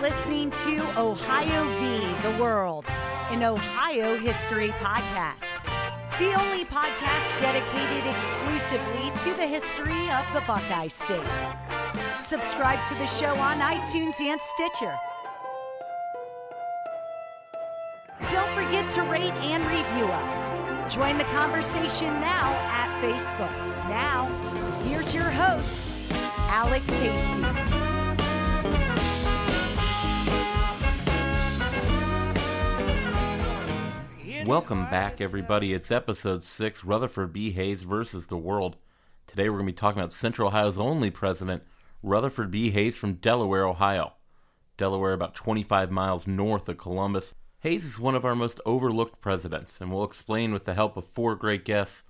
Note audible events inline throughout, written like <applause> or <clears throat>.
listening to Ohio v. the World, an Ohio history podcast. The only podcast dedicated exclusively to the history of the Buckeye State. Subscribe to the show on iTunes and Stitcher. Don't forget to rate and review us. Join the conversation now at Facebook. Now, here's your host, Alex Hasty. Welcome back, everybody. It's episode six Rutherford B. Hayes versus the world. Today we're going to be talking about Central Ohio's only president, Rutherford B. Hayes from Delaware, Ohio. Delaware, about 25 miles north of Columbus. Hayes is one of our most overlooked presidents, and we'll explain with the help of four great guests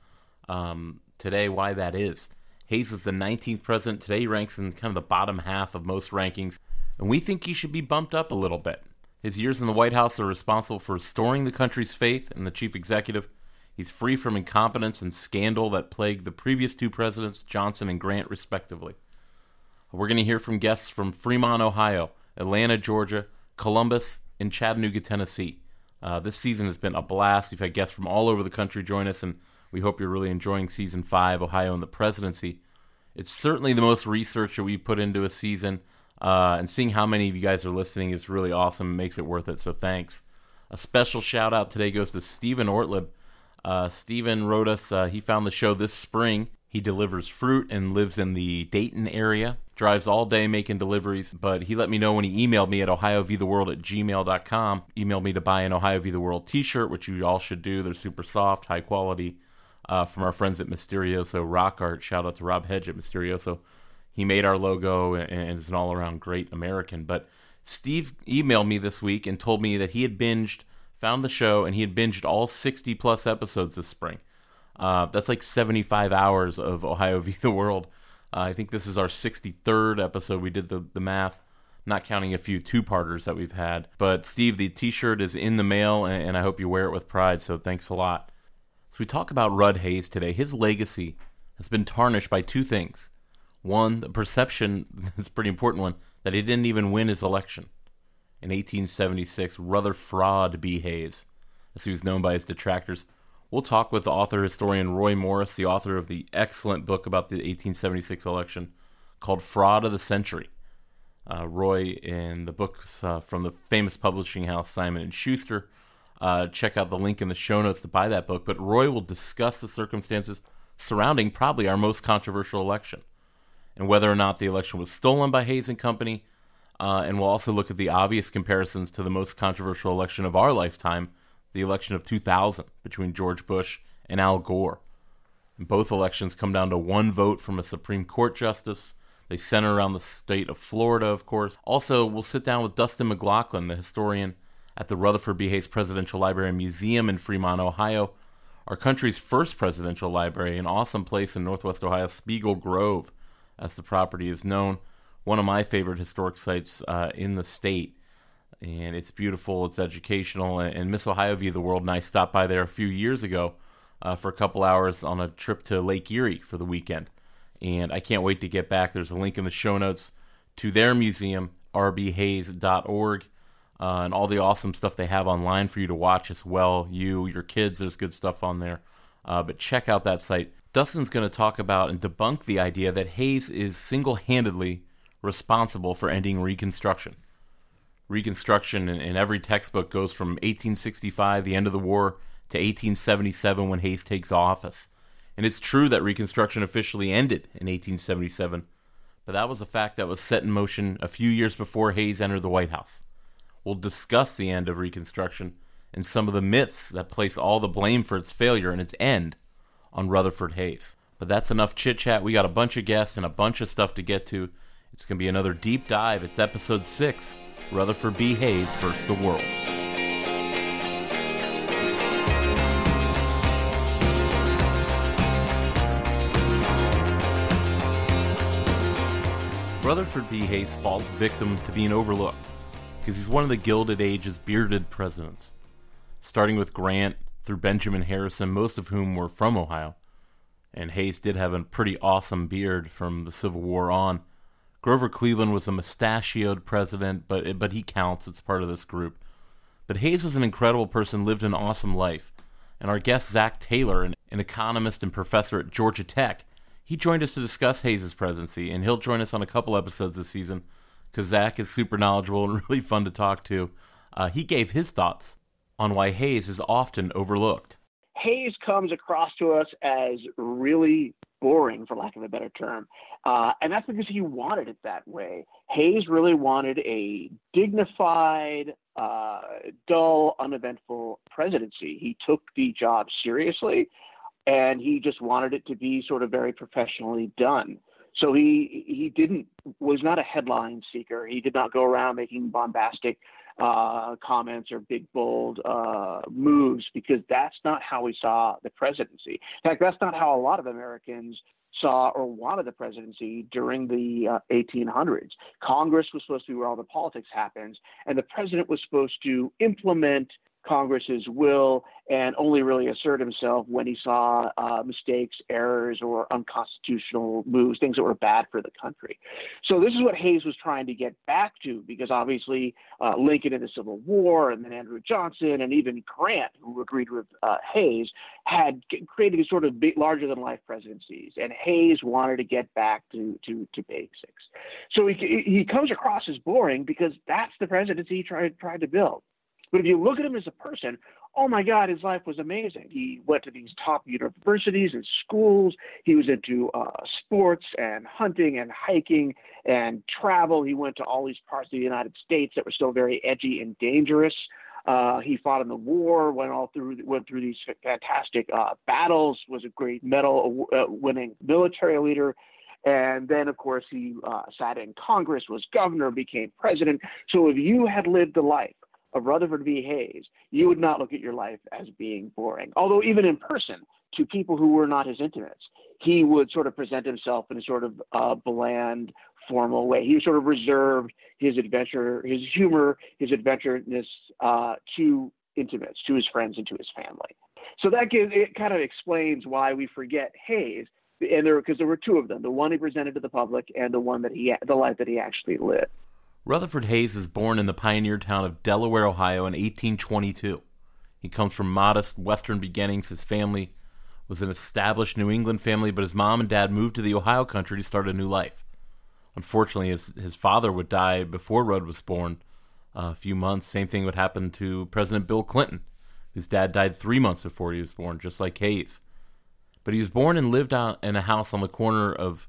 um, today why that is. Hayes is the 19th president. Today he ranks in kind of the bottom half of most rankings, and we think he should be bumped up a little bit. His years in the White House are responsible for restoring the country's faith in the chief executive. He's free from incompetence and scandal that plagued the previous two presidents, Johnson and Grant, respectively. We're going to hear from guests from Fremont, Ohio, Atlanta, Georgia, Columbus, and Chattanooga, Tennessee. Uh, this season has been a blast. We've had guests from all over the country join us, and we hope you're really enjoying season five, Ohio and the Presidency. It's certainly the most research that we put into a season. Uh, and seeing how many of you guys are listening is really awesome. It makes it worth it. So thanks. A special shout out today goes to Stephen Ortlib. Uh, Stephen wrote us, uh, he found the show this spring. He delivers fruit and lives in the Dayton area. Drives all day making deliveries, but he let me know when he emailed me at ohiovtheworld at gmail.com. Emailed me to buy an Ohio V the World t shirt, which you all should do. They're super soft, high quality, uh, from our friends at Mysterioso Rock Art. Shout out to Rob Hedge at Mysterioso he made our logo and is an all around great American. But Steve emailed me this week and told me that he had binged, found the show, and he had binged all 60 plus episodes this spring. Uh, that's like 75 hours of Ohio <laughs> v. the World. Uh, I think this is our 63rd episode. We did the, the math, not counting a few two parters that we've had. But Steve, the t shirt is in the mail, and, and I hope you wear it with pride. So thanks a lot. So we talk about Rudd Hayes today. His legacy has been tarnished by two things one, the perception, <laughs> is a pretty important one, that he didn't even win his election. In 1876, Rutherford B. Hayes, as he was known by his detractors. We'll talk with the author historian Roy Morris, the author of the excellent book about the 1876 election called Fraud of the Century. Uh, Roy in the books uh, from the famous publishing house Simon and Schuster. Uh, check out the link in the show notes to buy that book. But Roy will discuss the circumstances surrounding probably our most controversial election and whether or not the election was stolen by Hayes and Company. Uh, and we'll also look at the obvious comparisons to the most controversial election of our lifetime, the election of 2000 between George Bush and Al Gore. And both elections come down to one vote from a Supreme Court justice. They center around the state of Florida, of course. Also, we'll sit down with Dustin McLaughlin, the historian at the Rutherford B. Hayes Presidential Library and Museum in Fremont, Ohio, our country's first presidential library, an awesome place in northwest Ohio, Spiegel Grove as the property is known. One of my favorite historic sites uh, in the state. And it's beautiful, it's educational. And Miss Ohio V the World and I stopped by there a few years ago uh, for a couple hours on a trip to Lake Erie for the weekend. And I can't wait to get back. There's a link in the show notes to their museum, rbhayes.org, uh, and all the awesome stuff they have online for you to watch as well. You, your kids, there's good stuff on there. Uh, but check out that site. Dustin's going to talk about and debunk the idea that Hayes is single handedly responsible for ending Reconstruction. Reconstruction in, in, every textbook goes from 1865, the end of the war, to 1877 when Hayes takes office. And it's true that Reconstruction officially ended in 1877, but that was a fact that was set in motion a few years before Hayes entered the White House. We'll discuss the end of Reconstruction and some of the myths that place all the blame for its failure and its end on Rutherford Hayes. But that's enough chit chat. We got a bunch of guests and a bunch of stuff to get to. It's going to be another deep dive. It's episode six Rutherford B. Hayes versus the World. Rutherford B. Hayes falls victim to being overlooked because he's one of the Gilded Age's bearded presidents. Starting with Grant, through Benjamin Harrison, most of whom were from Ohio. And Hayes did have a pretty awesome beard from the Civil War on. Grover Cleveland was a mustachioed president, but but he counts. It's part of this group. But Hayes was an incredible person, lived an awesome life. And our guest Zach Taylor, an, an economist and professor at Georgia Tech, he joined us to discuss Hayes' presidency, and he'll join us on a couple episodes this season because Zach is super knowledgeable and <laughs> really fun to talk to. Uh, he gave his thoughts on why Hayes is often overlooked. Hayes comes across to us as really boring, for lack of a better term. Uh, and that's because he wanted it that way. Hayes really wanted a dignified, uh, dull, uneventful presidency. He took the job seriously, and he just wanted it to be sort of very professionally done. So he he didn't was not a headline seeker. He did not go around making bombastic uh, comments or big bold uh, moves because that's not how we saw the presidency. In fact, that's not how a lot of Americans saw or wanted the presidency during the uh, 1800s. Congress was supposed to be where all the politics happens, and the president was supposed to implement Congress's will and only really assert himself when he saw uh, mistakes, errors, or unconstitutional moves, things that were bad for the country. So this is what Hayes was trying to get back to, because obviously uh, Lincoln in the Civil War, and then Andrew Johnson, and even Grant, who agreed with uh, Hayes, had created these sort of big, larger than life presidencies, and Hayes wanted to get back to to, to basics. So he he comes across as boring because that's the presidency he tried tried to build. But if you look at him as a person, oh my God, his life was amazing. He went to these top universities and schools. He was into uh, sports and hunting and hiking and travel. He went to all these parts of the United States that were still very edgy and dangerous. Uh, he fought in the war, went all through, went through these fantastic uh, battles. Was a great medal-winning uh, military leader. And then, of course, he uh, sat in Congress, was governor, became president. So if you had lived a life of Rutherford B. Hayes, you would not look at your life as being boring. Although, even in person, to people who were not his intimates, he would sort of present himself in a sort of uh, bland, formal way. He sort of reserved his adventure, his humor, his adventureness uh, to intimates, to his friends, and to his family. So that gives it kind of explains why we forget Hayes, and there because there were two of them: the one he presented to the public, and the one that he the life that he actually lived. Rutherford Hayes is born in the pioneer town of Delaware, Ohio in 1822. He comes from modest Western beginnings. His family was an established New England family, but his mom and dad moved to the Ohio country to start a new life. Unfortunately, his, his father would die before Rudd was born uh, a few months. Same thing would happen to President Bill Clinton, whose dad died three months before he was born, just like Hayes. But he was born and lived out in a house on the corner of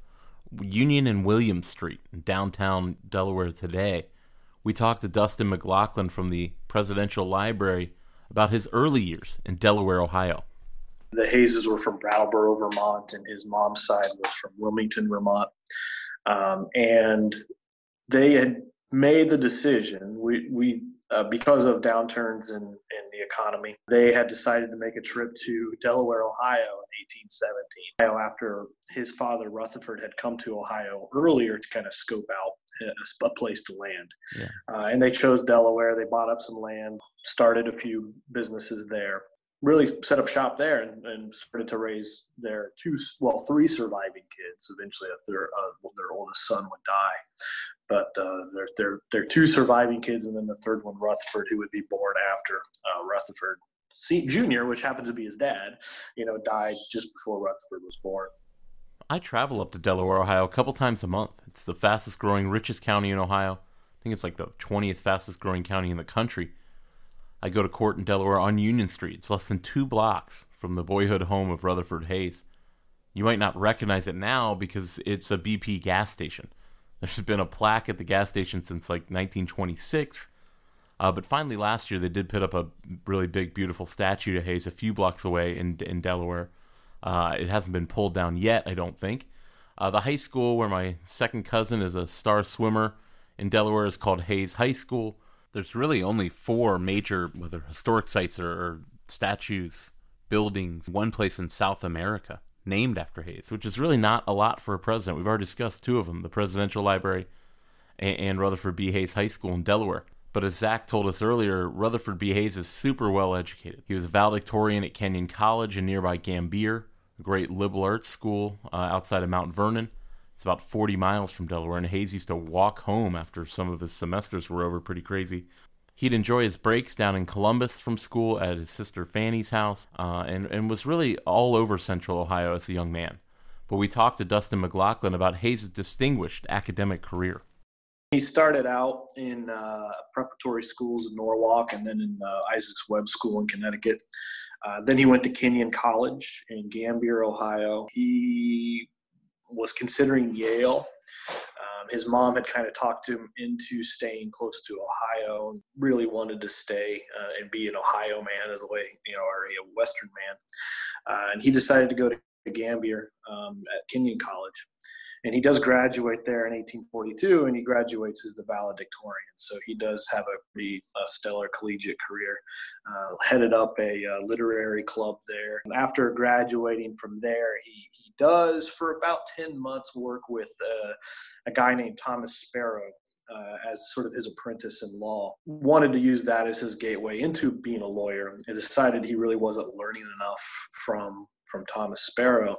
Union and William Street in downtown Delaware today. We talked to Dustin McLaughlin from the Presidential Library about his early years in Delaware, Ohio. The Hayeses were from Brattleboro, Vermont, and his mom's side was from Wilmington, Vermont. Um, and they had made the decision. We, we uh, because of downturns in, in the economy, they had decided to make a trip to Delaware, Ohio 1817. After his father, Rutherford, had come to Ohio earlier to kind of scope out a, a place to land. Yeah. Uh, and they chose Delaware. They bought up some land, started a few businesses there really set up shop there and, and, started to raise their two, well, three surviving kids. Eventually, a third, uh, their oldest son would die, but uh, their, their, their two surviving kids, and then the third one, Rutherford, who would be born after uh, Rutherford Jr., which happens to be his dad, you know, died just before Rutherford was born. I travel up to Delaware, Ohio, a couple times a month. It's the fastest growing, richest county in Ohio. I think it's like the 20th fastest growing county in the country. I go to court in Delaware on Union Street. It's less than two blocks from the boyhood home of Rutherford Hayes. You might not recognize it now because it's a BP gas station. There's been a plaque at the gas station since like 1926. Uh, but finally, last year, they did put up a really big, beautiful statue to Hayes a few blocks away in, in Delaware. Uh, it hasn't been pulled down yet, I don't think. Uh, the high school where my second cousin is a star swimmer in Delaware is called Hayes High School there's really only four major, whether historic sites or, or statues, buildings, one place in South America named after Hayes, which is really not a lot for a president. We've already discussed two of them the Presidential Library and, and Rutherford B. Hayes High School in Delaware. But as Zach told us earlier, Rutherford B. Hayes is super well educated. He was valedictorian at Kenyon College in nearby Gambier, a great liberal arts school uh, outside of Mount Vernon. It's about 40 miles from Delaware, and Hayes used to walk home after some of his semesters were over pretty crazy. He'd enjoy his breaks down in Columbus from school at his sister Fanny's house, uh, and, and was really all over Central Ohio as a young man. But we talked to Dustin McLaughlin about Hayes' distinguished academic career. He started out in uh, preparatory schools in Norwalk and then in uh, Isaacs Webb School in Connecticut. Uh, then he went to Kenyon College in Gambier, Ohio. He was considering Yale. Um, his mom had kind of talked him into staying close to Ohio and really wanted to stay uh, and be an Ohio man as a way, you know, or a Western man. Uh, and he decided to go to Gambier um, at Kenyon College and he does graduate there in 1842 and he graduates as the valedictorian. So he does have a pretty uh, stellar collegiate career uh, headed up a uh, literary club there. And after graduating from there he, he does for about 10 months work with uh, a guy named thomas sparrow uh, as sort of his apprentice in law, wanted to use that as his gateway into being a lawyer, and decided he really wasn't learning enough from from Thomas Sparrow,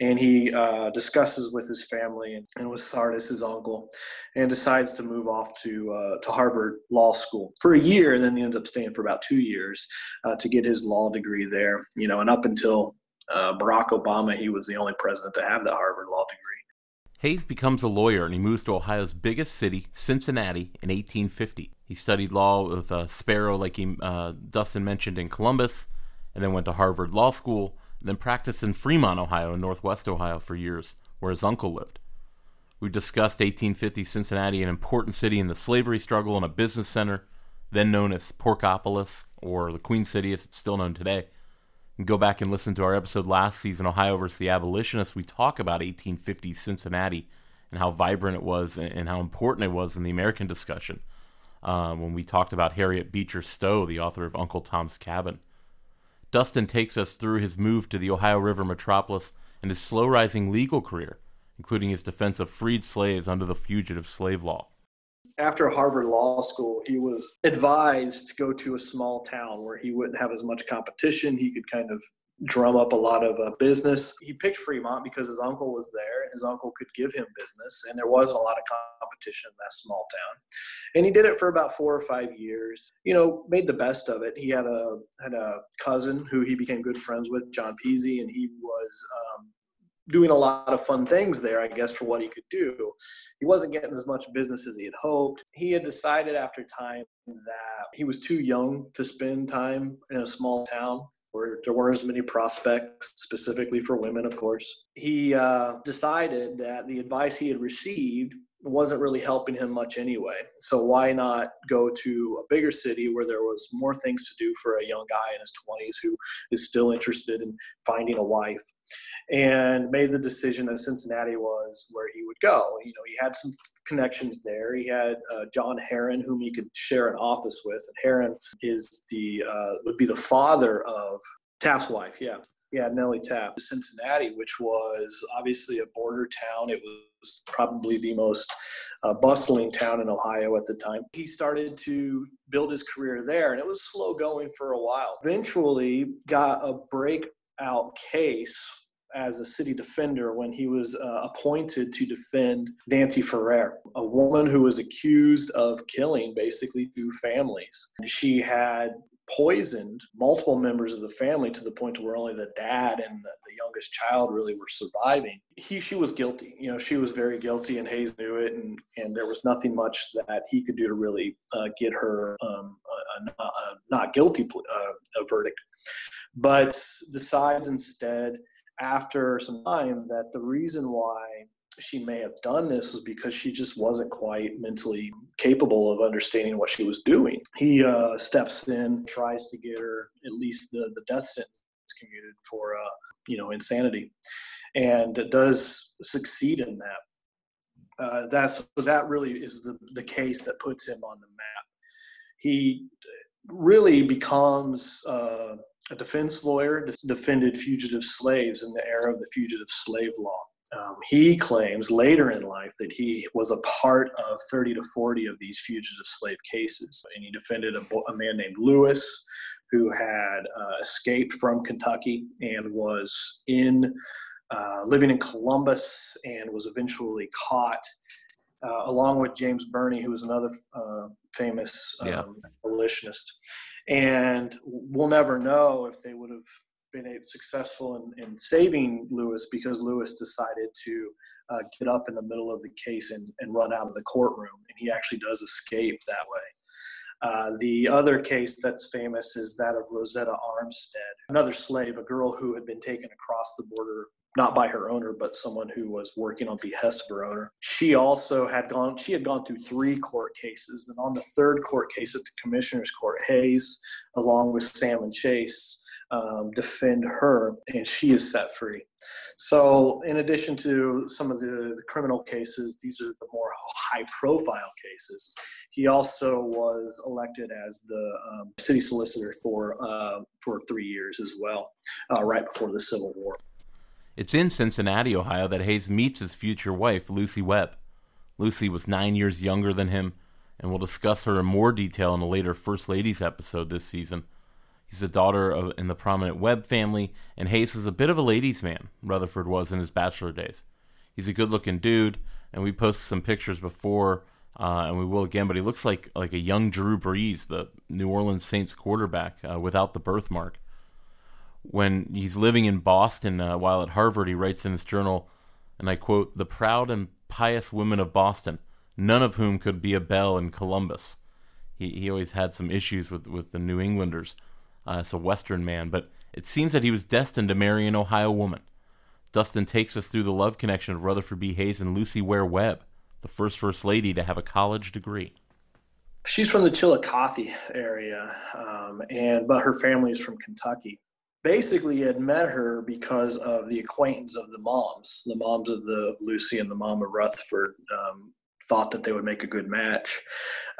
and he uh, discusses with his family and, with Sardis, his uncle, and decides to move off to uh, to Harvard Law School for a year, and then he ends up staying for about two years uh, to get his law degree there. You know, and up until uh, Barack Obama, he was the only president to have the Harvard Law degree. Hayes becomes a lawyer and he moves to Ohio's biggest city, Cincinnati, in 1850. He studied law with uh, Sparrow, like he, uh, Dustin mentioned, in Columbus, and then went to Harvard Law School then practiced in Fremont, Ohio, in northwest Ohio for years, where his uncle lived. We discussed 1850 Cincinnati, an important city in the slavery struggle and a business center, then known as Porkopolis, or the Queen City as it's still known today. And go back and listen to our episode last season, Ohio versus the Abolitionists. We talk about 1850 Cincinnati and how vibrant it was and how important it was in the American discussion. Um, when we talked about Harriet Beecher Stowe, the author of Uncle Tom's Cabin. Dustin takes us through his move to the Ohio River metropolis and his slow rising legal career, including his defense of freed slaves under the fugitive slave law. After Harvard Law School, he was advised to go to a small town where he wouldn't have as much competition. He could kind of drum up a lot of uh, business. He picked Fremont because his uncle was there and his uncle could give him business, and there wasn't a lot of competition in that small town. And he did it for about four or five years. You know, made the best of it. He had a had a cousin who he became good friends with, John Peasy, and he was. Um, doing a lot of fun things there, I guess, for what he could do. He wasn't getting as much business as he had hoped. He had decided after time that he was too young to spend time in a small town there weren't as many prospects, specifically for women, of course. He uh, decided that the advice he had received wasn't really helping him much anyway. So why not go to a bigger city where there was more things to do for a young guy in his 20s who is still interested in finding a wife? And made the decision that Cincinnati was where he would go. You know, he had some connections there. He had uh, John Herron, whom he could share an office with. And Herron is the uh, would be the father of Taft's wife. Yeah, yeah, Nellie Taft, Cincinnati, which was obviously a border town. It was probably the most uh, bustling town in Ohio at the time. He started to build his career there, and it was slow going for a while. Eventually, got a breakout case as a city defender when he was uh, appointed to defend Nancy Farrer, a woman who was accused of killing basically two families. She had poisoned multiple members of the family to the point where only the dad and the, the, youngest child really were surviving. He, she was guilty. You know, she was very guilty, and Hayes knew it, and and there was nothing much that he could do to really uh, get her um, a, a, a, not guilty uh, a verdict. But decides instead, after some time, that the reason why she may have done this was because she just wasn't quite mentally capable of understanding what she was doing. He uh, steps in, tries to get her at least the, the death sentence commuted for, uh, you know, insanity, and does succeed in that. Uh, that's that really is the, the case that puts him on the map. He really becomes uh, a defense lawyer, defended fugitive slaves in the era of the fugitive slave law um, he claims later in life that he was a part of 30 to 40 of these fugitive slave cases. And he defended a, a man named Lewis who had uh, escaped from Kentucky and was in uh, living in Columbus and was eventually caught, uh, along with James Birney, who was another uh, famous um, yeah. abolitionist. And we'll never know if they would have been successful in, in saving Lewis because Lewis decided to uh, get up in the middle of the case and, and run out of the courtroom. And he actually does escape that way. Uh, the other case that's famous is that of Rosetta Armstead, another slave, a girl who had been taken across the border not by her owner, but someone who was working on behest of her owner. She also had gone, she had gone through three court cases. And on the third court case at the commissioner's court, Hayes, along with Salmon Chase, um, defend her, and she is set free. So, in addition to some of the, criminal cases, these are the more high profile cases. He also was elected as the um, city solicitor for, uh, for three years as well, uh, right before the Civil War. It's in Cincinnati, Ohio, that Hayes meets his future wife, Lucy Webb. Lucy was nine years younger than him, and we'll discuss her in more detail in a later First Ladies episode this season. He's the daughter of in the prominent Webb family, and Hayes was a bit of a ladies' man. Rutherford was in his bachelor days. He's a good-looking dude, and we posted some pictures before, uh, and we will again. But he looks like like a young Drew Brees, the New Orleans Saints quarterback, uh, without the birthmark when he's living in Boston uh, while at Harvard, he writes in his journal, and I quote, The proud and pious women of Boston, none of whom could be a belle in Columbus. He, he always had some issues with, with the New Englanders uh, as a Western man, but it seems that he was destined to marry an Ohio woman. Dustin takes us through the love connection of Rutherford B. Hayes and Lucy Ware Webb, the first First Lady to have a college degree. She's from the Chillicothe area, um, and but her family is from Kentucky basically had met her because of the acquaintance of the moms, the moms of the of Lucy and the mom of Rutherford. Um, thought that they would make a good match.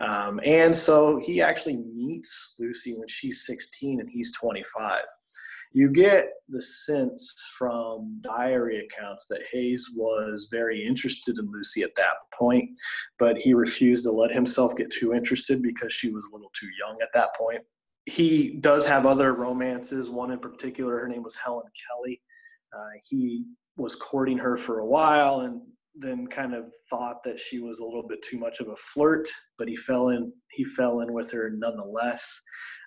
Um, and so he actually meets Lucy when she's 16 and he's 25. You get the sense from diary accounts that Hayes was very interested in Lucy at that point, but he refused to let himself get too interested because she was a little too young at that point he does have other romances. One in particular, her name was Helen Kelly. Uh, he was courting her for a while and then kind of thought that she was a little bit too much of a flirt, but he fell in he fell in with her nonetheless,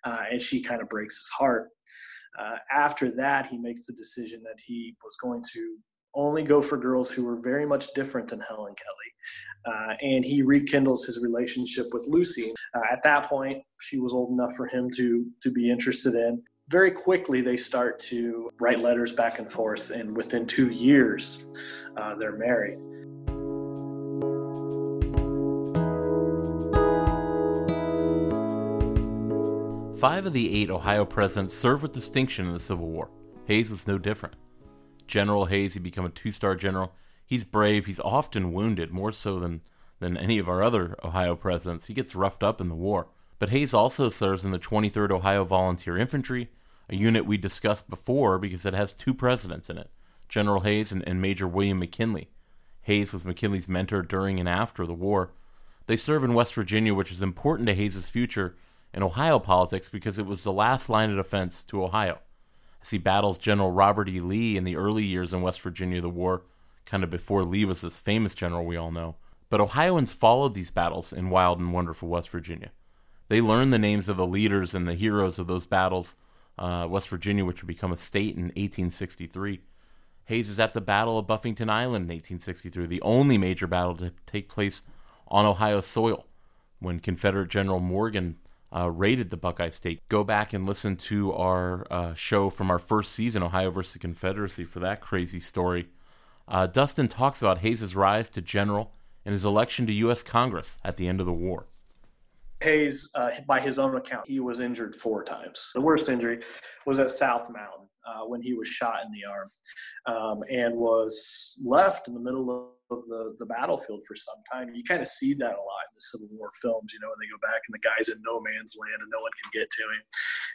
uh, and she kind of breaks his heart. Uh, after that, he makes the decision that he was going to only go for girls who were very much different than Helen Kelly. Uh, and he rekindles his relationship with Lucy. Uh, at that point, she was old enough for him to, to be interested in. Very quickly, they start to write letters back and forth, and within two years, uh, they're married. Five of the eight Ohio presidents served with distinction in the Civil War. Hayes was no different. General Hayes. He become a two star general. He's brave. He's often wounded, more so than, than any of our other Ohio presidents. He gets roughed up in the war. But Hayes also serves in the 23rd Ohio Volunteer Infantry, a unit we discussed before because it has two presidents in it General Hayes and, and Major William McKinley. Hayes was McKinley's mentor during and after the war. They serve in West Virginia, which is important to Hayes's future in Ohio politics because it was the last line of defense to Ohio as he battles General Robert E. Lee in the early years in West Virginia, the war kind of before Lee was this famous general we all know. But Ohioans followed these battles in wild and wonderful West Virginia. They learned the names of the leaders and the heroes of those battles. Uh, West Virginia, which would become a state in 1863. Hayes is at the Battle of Buffington Island in 1863, the only major battle to take place on Ohio soil, when Confederate General Morgan uh, rated the Buckeye State. Go back and listen to our uh, show from our first season, Ohio versus the Confederacy, for that crazy story. Uh, Dustin talks about Hayes' rise to general and his election to U.S. Congress at the end of the war. Hayes, uh, by his own account, he was injured four times. The worst injury was at South Mountain uh, when he was shot in the arm um, and was left in the middle of the, the battlefield for some time. You kind of see that a lot in the Civil War films, you know, when they go back and the guy's in no man's land and no one can get to him.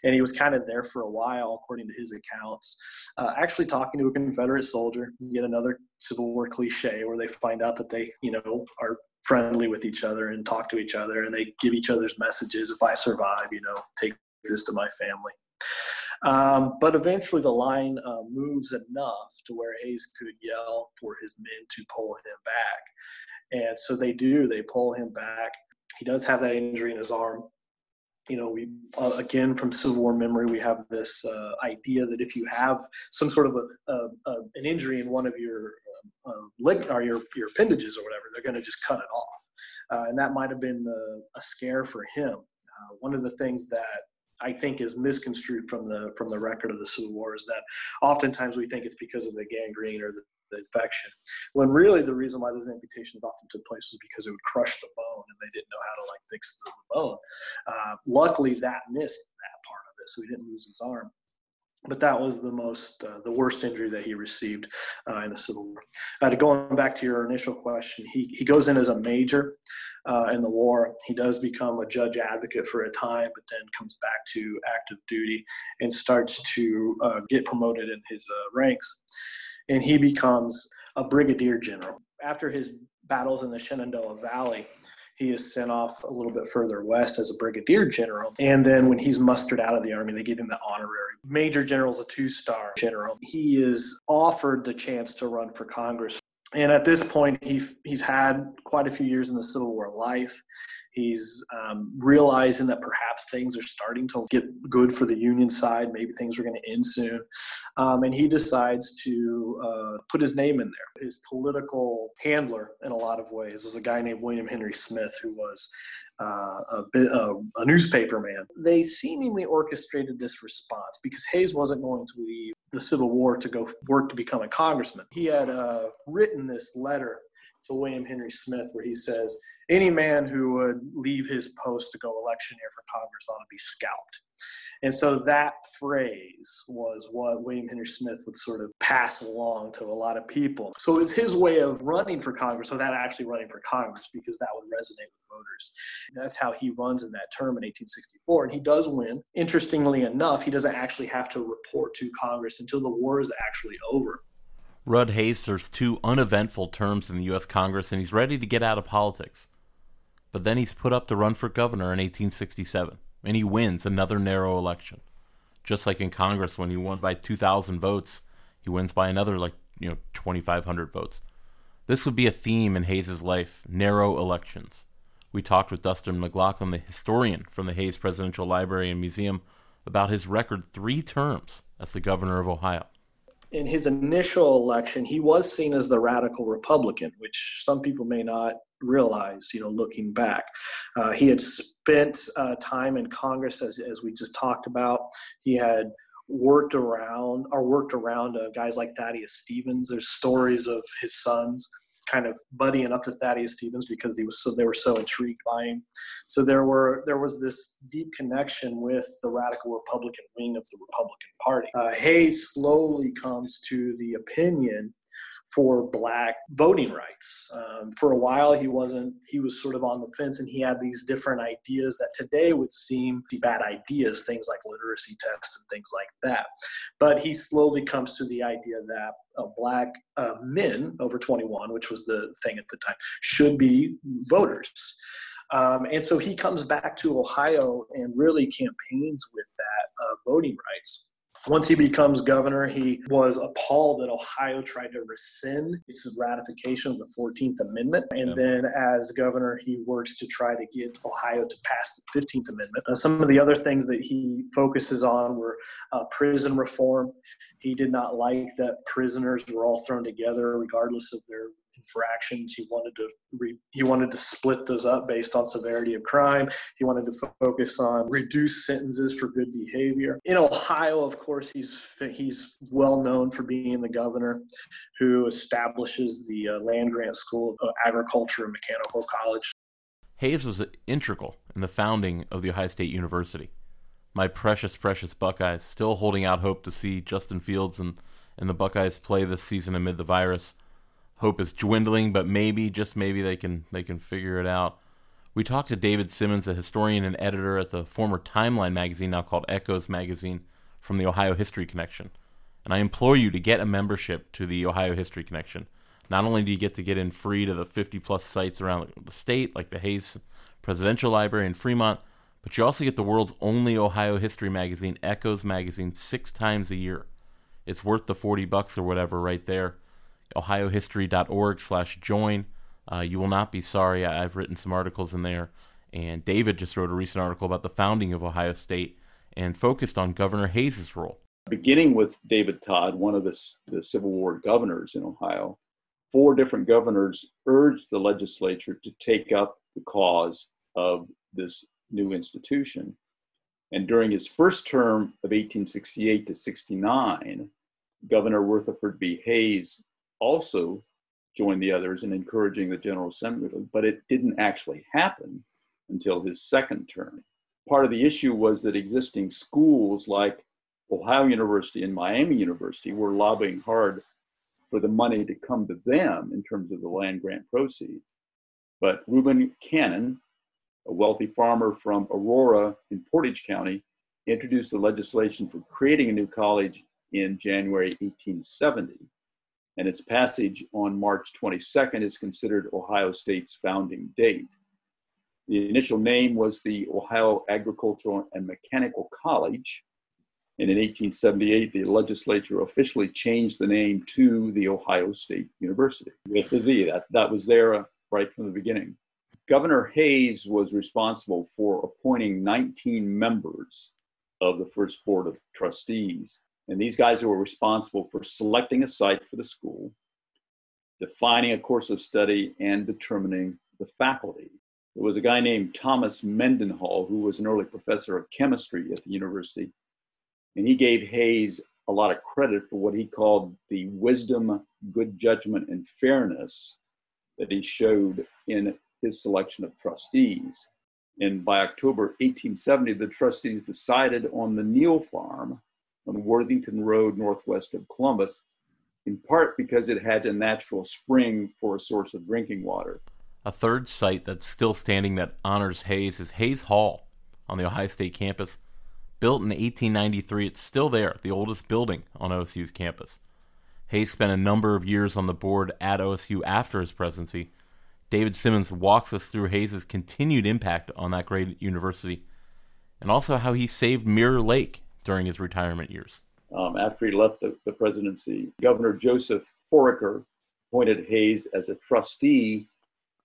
And he was kind of there for a while, according to his accounts, uh, actually talking to a Confederate soldier, yet another Civil War cliche where they find out that they, you know, are friendly with each other and talk to each other and they give each other's messages. If I survive, you know, take this to my family. Um, but eventually the line uh, moves enough to where Hayes could yell for his men to pull him back. And so they do, they pull him back. He does have that injury in his arm you know, we uh, again from Civil War memory, we have this uh, idea that if you have some sort of a, a, a an injury in one of your uh, leg or your your appendages or whatever, they're going to just cut it off, uh, and that might have been a scare for him. Uh, one of the things that I think is misconstrued from the from the record of the Civil War is that oftentimes we think it's because of the gangrene or the, the infection, when really the reason why those amputations often took place was because it would crush the bone and they didn't know how to like fix the bone. Uh, luckily, that missed that part of it, so he didn't lose his arm but that was the most uh, the worst injury that he received uh, in the civil war. Uh, going back to your initial question he, he goes in as a major uh, in the war. He does become a judge advocate for a time but then comes back to active duty and starts to uh, get promoted in his uh, ranks. And he becomes a brigadier general. After his battles in the shenandoah valley he is sent off a little bit further west as a brigadier general. And then when he's mustered out of the army, they give him the honorary major general, is a two star general. He is offered the chance to run for Congress. And at this point, he, he's had quite a few years in the Civil War life. He's um, realizing that perhaps things are starting to get good for the Union side. Maybe things are going to end soon. Um, and he decides to uh, put his name in there. His political handler, in a lot of ways, was a guy named William Henry Smith, who was uh, a, uh, a newspaper man. They seemingly orchestrated this response because Hayes wasn't going to leave the Civil War to go work to become a congressman. He had uh, written this letter to William Henry Smith, where he says, Any man who would leave his post to go electioneer for Congress ought to be scalped. And so that phrase was what William Henry Smith would sort of pass along to a lot of people. So it's his way of running for Congress without actually running for Congress because that would resonate with voters. That's how he runs in that term in 1864. And he does win. Interestingly enough, he doesn't actually have to report to Congress until the war is actually over. Rudd Hayes serves two uneventful terms in the U.S. Congress and he's ready to get out of politics. But then he's put up to run for governor in 1867, and he wins another narrow election. Just like in Congress when he won by 2,000 votes, he wins by another, like, you know, 2,500 votes. This would be a theme in Hayes's life narrow elections. We talked with Dustin McLaughlin, the historian from the Hayes Presidential Library and Museum, about his record three terms as the governor of Ohio in his initial election, he was seen as the radical Republican, which some people may not realize, you know, looking back. Uh, he had spent uh, time in Congress, as, as we just talked about. He had worked around or worked around uh, guys like Thaddeus Stevens. There's stories of his sons kind of buddying up to Thaddeus Stevens because he was so they were so intrigued by him. So there were there was this deep connection with the radical Republican wing of the Republican Party. Uh, Hayes slowly comes to the opinion for black voting rights. Um, for a while, he wasn't, he was sort of on the fence and he had these different ideas that today would seem bad ideas, things like literacy tests and things like that. But he slowly comes to the idea that uh, black uh, men over 21, which was the thing at the time, should be voters. Um, and so he comes back to Ohio and really campaigns with that uh, voting rights. Once he becomes governor, he was appalled that Ohio tried to rescind his ratification of the 14th Amendment. And yeah. then, as governor, he works to try to get Ohio to pass the 15th Amendment. Uh, some of the other things that he focuses on were uh, prison reform. He did not like that prisoners were all thrown together, regardless of their infractions. He wanted to re, he wanted to split those up based on severity of crime. He wanted to focus on reduced sentences for good behavior. In Ohio, of course, he's he's well known for being the governor who establishes the uh, land grant school of agriculture and mechanical college. Hayes was integral in the founding of the Ohio State University. My precious, precious Buckeyes, still holding out hope to see Justin Fields and, and the Buckeyes play this season amid the virus hope is dwindling, but maybe, just maybe, they can they can figure it out. We talked to David Simmons, a historian and editor at the former Timeline magazine, now called Echoes magazine, from the Ohio History Connection. And I implore you to get a membership to the Ohio History Connection. Not only do you get to get in free to the 50 plus sites around the state, like the Hayes Presidential Library in Fremont, But you also get the world's only Ohio history magazine, Echoes Magazine, six times a year. It's worth the 40 bucks or whatever right there. ohiohistory.org slash join. Uh, you will not be sorry. I, I've written some articles in there, and David just wrote a recent article about the founding of Ohio State and focused on Governor Hayes's role. Beginning with David Tod, one of the, the Civil War governors in Ohio, four different governors urged the legislature to take up the cause of this new institution. And during his first term of 1868 to 69, Governor Rutherford B. Hayes also joined the others in encouraging the General Assembly, but it didn't actually happen until his second term. Part of the issue was that existing schools like Ohio University and Miami University were lobbying hard for the money to come to them in terms of the land grant proceeds. But Reuben Cannon, a wealthy farmer from Aurora in Portage County, introduced the legislation for creating a new college in January 1870. And its passage on March 22nd is considered Ohio State's founding date. The initial name was the Ohio Agricultural and Mechanical College. And in 1878, the legislature officially changed the name to the Ohio State University with the V. That, that was there uh, right from the beginning. Governor Hayes was responsible for appointing 19 members of the first board of trustees. And these guys were responsible for selecting a site for the school, defining a course of study, and determining the faculty. There was a guy named Thomas Mendenhall who was an early professor of chemistry at the university. And he gave Hayes a lot of credit for what he called the wisdom, good judgment, and fairness that he showed in his selection of trustees. And by October 1870, the trustees decided on the Neil Farm on Worthington Road, northwest of Columbus, in part because it had a natural spring for a source of drinking water. A third site that's still standing that honors Hayes is Hayes Hall on the Ohio State campus. Built in 1893, it's still there, the oldest building on OSU's campus. Hayes spent a number of years on the board at OSU after his presidency. David Simmons walks us through Hayes's continued impact on that great university and also how he saved Mirror Lake during his retirement years. Um, after he left the, the presidency, Governor Joseph Foraker appointed Hayes as a trustee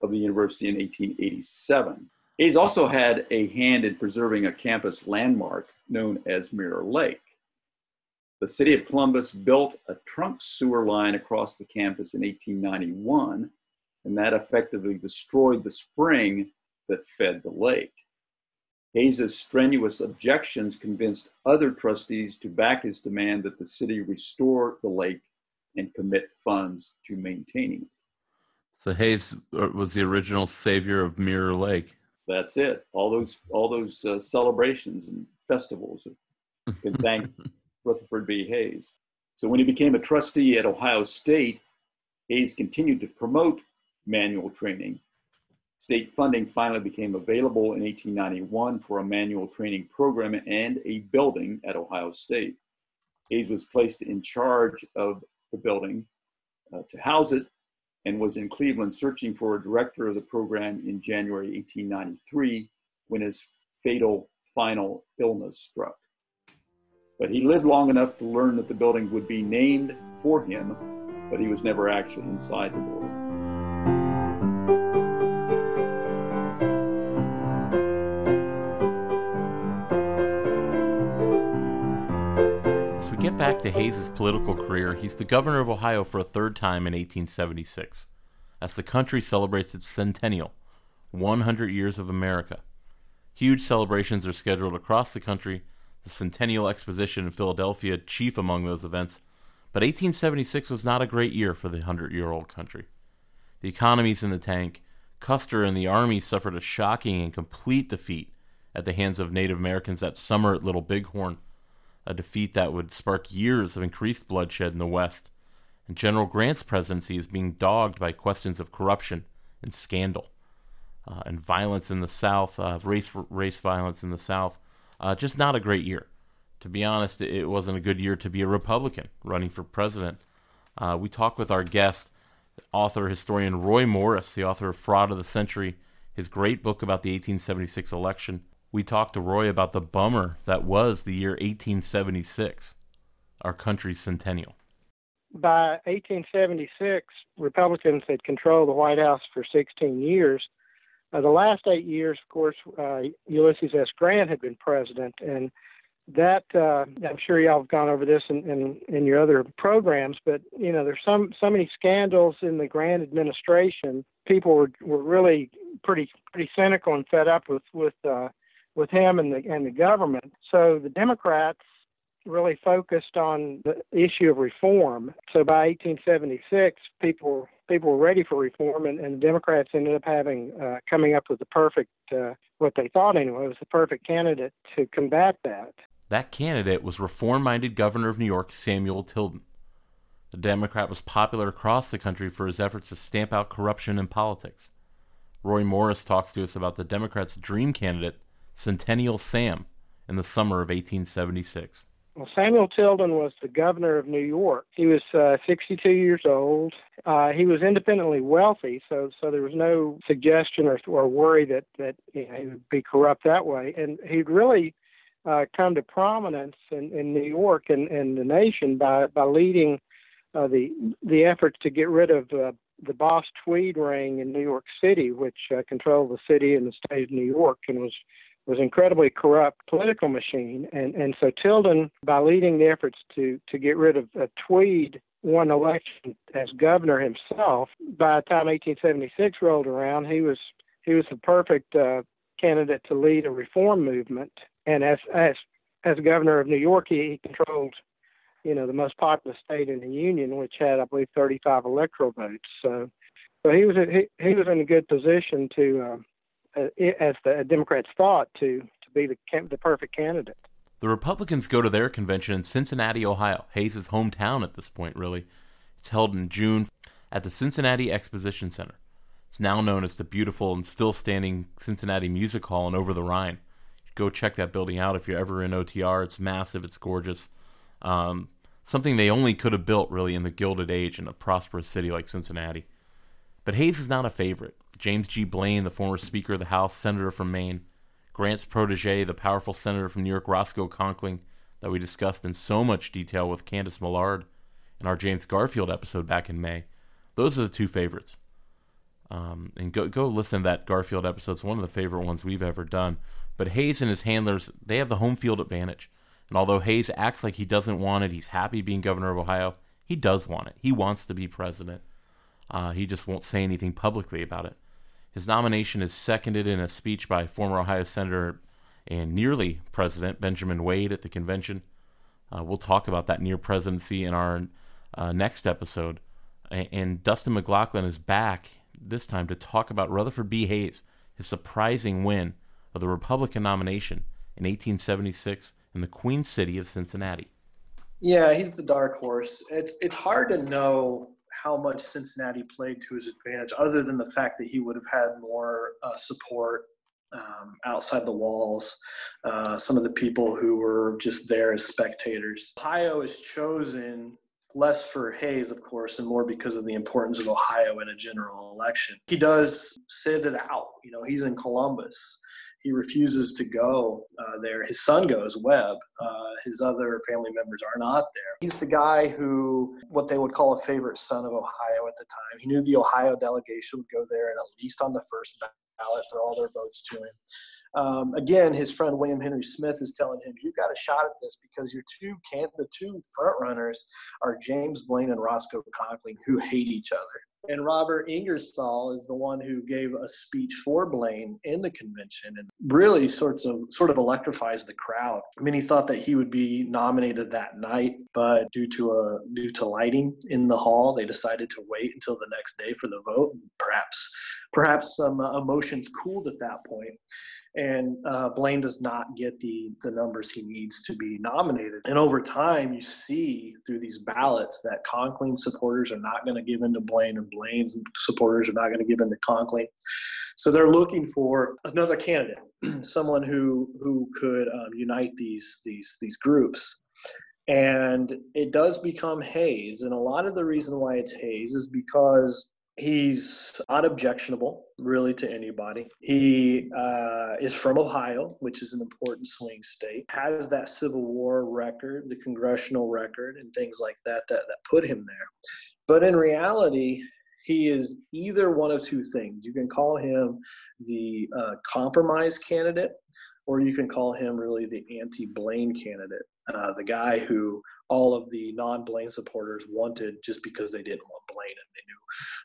of the university in 1887. Hayes also had a hand in preserving a campus landmark known as Mirror Lake. The city of Columbus built a trunk sewer line across the campus in 1891, and that effectively destroyed the spring that fed the lake. Hayes's strenuous objections convinced other trustees to back his demand that the city restore the lake and commit funds to maintaining it. So Hayes uh, was the original savior of Mirror Lake. That's it. All those all those uh, celebrations and festivals can <laughs> thank Rutherford B. Hayes. So when he became a trustee at Ohio State, Hayes continued to promote manual training State funding finally became available in 1891 for a manual training program and a building at Ohio State. Hayes was placed in charge of the building uh, to house it and was in Cleveland searching for a director of the program in January 1893 when his fatal final illness struck. But he lived long enough to learn that the building would be named for him, but he was never actually inside the building. Back to Hayes' political career, he's the governor of Ohio for a third time in 1876, as the country celebrates its centennial 100 years of America. Huge celebrations are scheduled across the country, the Centennial Exposition in Philadelphia chief among those events. But 1876 was not a great year for the 100 year old country. The economy's in the tank. Custer and the Army suffered a shocking and complete defeat at the hands of Native Americans that summer at Little Bighorn a defeat that would spark years of increased bloodshed in the West. And General Grant's presidency is being dogged by questions of corruption and scandal. Uh, and violence in the South, uh, race race violence in the South. Uh, just not a great year. To be honest, it wasn't a good year to be a Republican running for president. Uh, we talked with our guest, author historian Roy Morris, the author of Fraud of the Century, his great book about the 1876 election, We talked to Roy about the bummer that was the year 1876, our country's centennial. By 1876, Republicans had controlled the White House for 16 years. Uh, the last eight years, of course, uh, Ulysses S. Grant had been president, and that uh, I'm sure y'all have gone over this in, in, in your other programs, but you know there's some so many scandals in the Grant administration. People were were really pretty pretty cynical and fed up with with uh, with him and the and the government. So the Democrats really focused on the issue of reform. So by 1876, people people were ready for reform, and, and the Democrats ended up having uh, coming up with the perfect uh, what they thought anyway was the perfect candidate to combat that. That candidate was reform minded governor of New York, Samuel Tilden. The Democrat was popular across the country for his efforts to stamp out corruption in politics. Roy Morris talks to us about the Democrats' dream candidate, Centennial Sam, in the summer of 1876. Well, Samuel Tilden was the governor of New York. He was uh, 62 years old. Uh, he was independently wealthy, so so there was no suggestion or, or worry that that you know, he would be corrupt that way. And he'd really uh, come to prominence in, in New York and, and the nation by by leading uh, the the efforts to get rid of uh, the Boss Tweed ring in New York City, which uh, controlled the city and the state of New York, and was was incredibly corrupt political machine. And and so Tilden, by leading the efforts to to get rid of uh, Tweed, won election as governor himself. By the time 1876 rolled around, he was he was the perfect uh, candidate to lead a reform movement and as as as governor of New York, he, he controlled, you know, the most populous state in the union, which had, I believe, 35 electoral votes. So, so he was he, he was in a good position to, uh, as the Democrats thought, to to be the the perfect candidate. The Republicans go to their convention in Cincinnati, Ohio, Hayes' hometown at this point. Really, it's held in June at the Cincinnati Exposition Center. It's now known as the beautiful and still standing Cincinnati Music Hall and Over the Rhine go check that building out if you're ever in OTR. It's massive. It's gorgeous. Um, something they only could have built really in the Gilded Age in a prosperous city like Cincinnati. But Hayes is not a favorite. James G. Blaine, the former Speaker of the House, Senator from Maine, Grant's protege, the powerful Senator from New York, Roscoe Conkling, that we discussed in so much detail with Candice Millard in our James Garfield episode back in May. Those are the two favorites. Um, and go go listen to that Garfield episode. It's one of the favorite ones we've ever done. But Hayes and his handlers, they have the home field advantage. And although Hayes acts like he doesn't want it, he's happy being governor of Ohio. He does want it. He wants to be president. Uh, he just won't say anything publicly about it. His nomination is seconded in a speech by former Ohio Senator and nearly President Benjamin Wade at the convention. Uh, we'll talk about that near presidency in our uh, next episode. And, and Dustin McLaughlin is back this time to talk about Rutherford B. Hayes, his surprising win of the Republican nomination in 1876 in the Queen City of Cincinnati. Yeah, he's the dark horse. It's it's hard to know how much Cincinnati played to his advantage, other than the fact that he would have had more uh, support um, outside the walls. Uh, some of the people who were just there as spectators. Ohio is chosen less for Hayes, of course, and more because of the importance of Ohio in a general election. He does sit it out. You know, he's in Columbus he refuses to go uh, there. His son goes, Webb. Uh, his other family members are not there. He's the guy who, what they would call a favorite son of Ohio at the time. He knew the Ohio delegation would go there and at least on the first ballot for all their votes to him. Um, again, his friend William Henry Smith is telling him, "You've got a shot at this because your two can the two front runners are James Blaine and Roscoe Conkling, who hate each other." And Robert Ingersoll is the one who gave a speech for Blaine in the convention and really sorts of sort of electrifies the crowd. He thought that he would be nominated that night, but due to a due to lighting in the hall, they decided to wait until the next day for the vote. Perhaps perhaps some emotions cooled at that point and uh, Blaine does not get the the numbers he needs to be nominated. And over time, you see through these ballots that Conkling supporters are not going to give in to Blaine, and Blaine's supporters are not going to give in to Conkling. So they're looking for another candidate, <clears throat> someone who who could um, unite these these these groups. And it does become Hayes, and a lot of the reason why it's Hayes is because He's unobjectionable, really, to anybody. He uh, is from Ohio, which is an important swing state, has that Civil War record, the congressional record, and things like that that, that put him there. But in reality, he is either one of two things. You can call him the uh, compromise candidate, or you can call him really the anti Blaine candidate, uh, the guy who all of the non Blaine supporters wanted just because they didn't want Blaine and they knew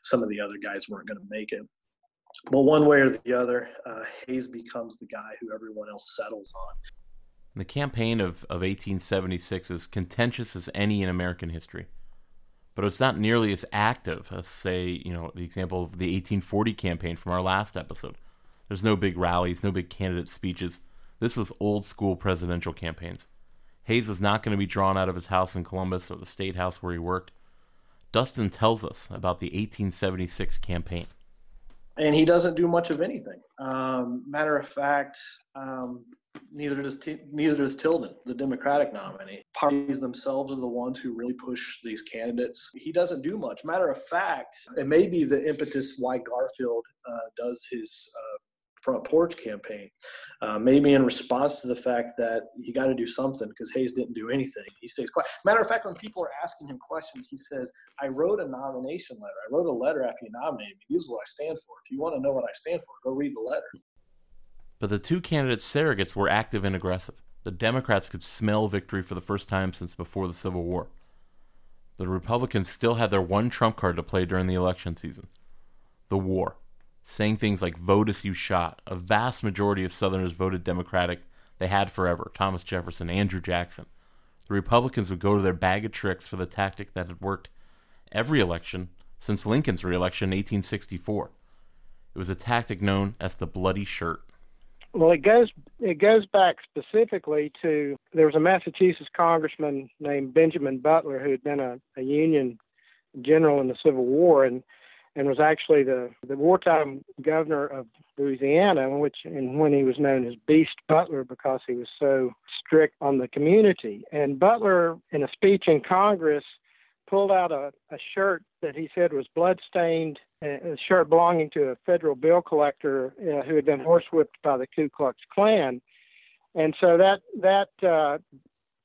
some of the other guys weren't going to make it. But one way or the other, uh, Hayes becomes the guy who everyone else settles on. The campaign of, of 1876 is contentious as any in American history, but it's not nearly as active as, say, you know, the example of the 1840 campaign from our last episode. There's no big rallies, no big candidate speeches. This was old school presidential campaigns. Hayes was not going to be drawn out of his house in Columbus or the state house where he worked. Dustin tells us about the 1876 campaign. And he doesn't do much of anything. Um, matter of fact, um, neither does T- neither does Tilden, the Democratic nominee. Parties themselves are the ones who really push these candidates. He doesn't do much. Matter of fact, it may be the impetus why Garfield uh, does his uh, front porch campaign. Uh, maybe in response to the fact that you got to do something because Hayes didn't do anything. He stays quiet. Matter of fact, when people are asking him questions, he says, I wrote a nomination letter. I wrote a letter after you nominated me. This is what I stand for. If you want to know what I stand for, go read the letter. But the two candidates' surrogates were active and aggressive. The Democrats could smell victory for the first time since before the Civil War. The Republicans still had their one trump card to play during the election season the war saying things like vote as you shot. A vast majority of Southerners voted Democratic. They had forever Thomas Jefferson, Andrew Jackson. The Republicans would go to their bag of tricks for the tactic that had worked every election since Lincoln's reelection in 1864. It was a tactic known as the bloody shirt. Well, it goes it goes back specifically to there was a Massachusetts congressman named Benjamin Butler who had been a, a Union general in the Civil War, and and was actually the, the wartime governor of Louisiana, which and when he was known as Beast Butler because he was so strict on the community. And Butler, in a speech in Congress, pulled out a, a shirt that he said was bloodstained, a shirt belonging to a federal bill collector uh, who had been horsewhipped by the Ku Klux Klan. And so that that uh,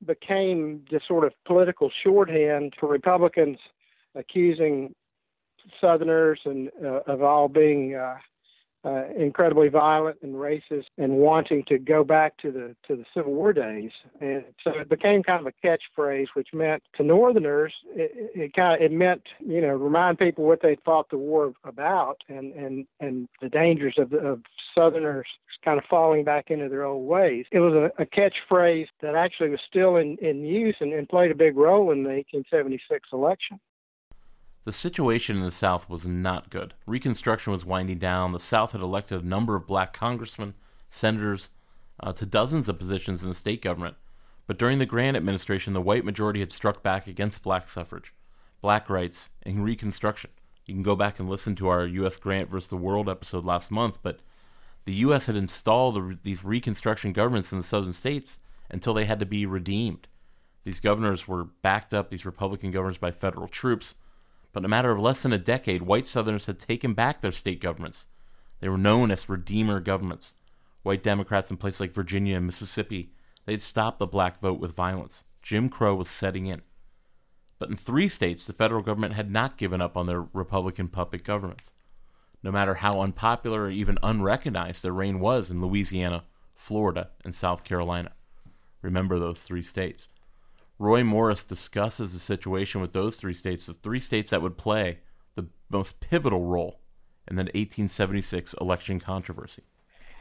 became the sort of political shorthand for Republicans accusing Southerners and uh, of all being uh, uh, incredibly violent and racist and wanting to go back to the to the Civil War days, and so it became kind of a catchphrase, which meant to Northerners, it, it kind of it meant you know remind people what they fought the war about and and and the dangers of of Southerners kind of falling back into their old ways. It was a, a catchphrase that actually was still in in use and, and played a big role in the 1876 election. The situation in the South was not good. Reconstruction was winding down. The South had elected a number of black congressmen, senators, uh, to dozens of positions in the state government. But during the Grant administration, the white majority had struck back against black suffrage, black rights, and Reconstruction. You can go back and listen to our U.S. Grant versus the World episode last month, but the U.S. had installed these Reconstruction governments in the southern states until they had to be redeemed. These governors were backed up, these Republican governors, by federal troops but in a matter of less than a decade, white Southerners had taken back their state governments. They were known as Redeemer governments. White Democrats in places like Virginia and Mississippi, they'd stopped the black vote with violence. Jim Crow was setting in. But in three states, the federal government had not given up on their Republican puppet governments. No matter how unpopular or even unrecognized their reign was in Louisiana, Florida, and South Carolina. Remember those three states. Roy Morris discusses the situation with those three states, the three states that would play the most pivotal role in the 1876 election controversy.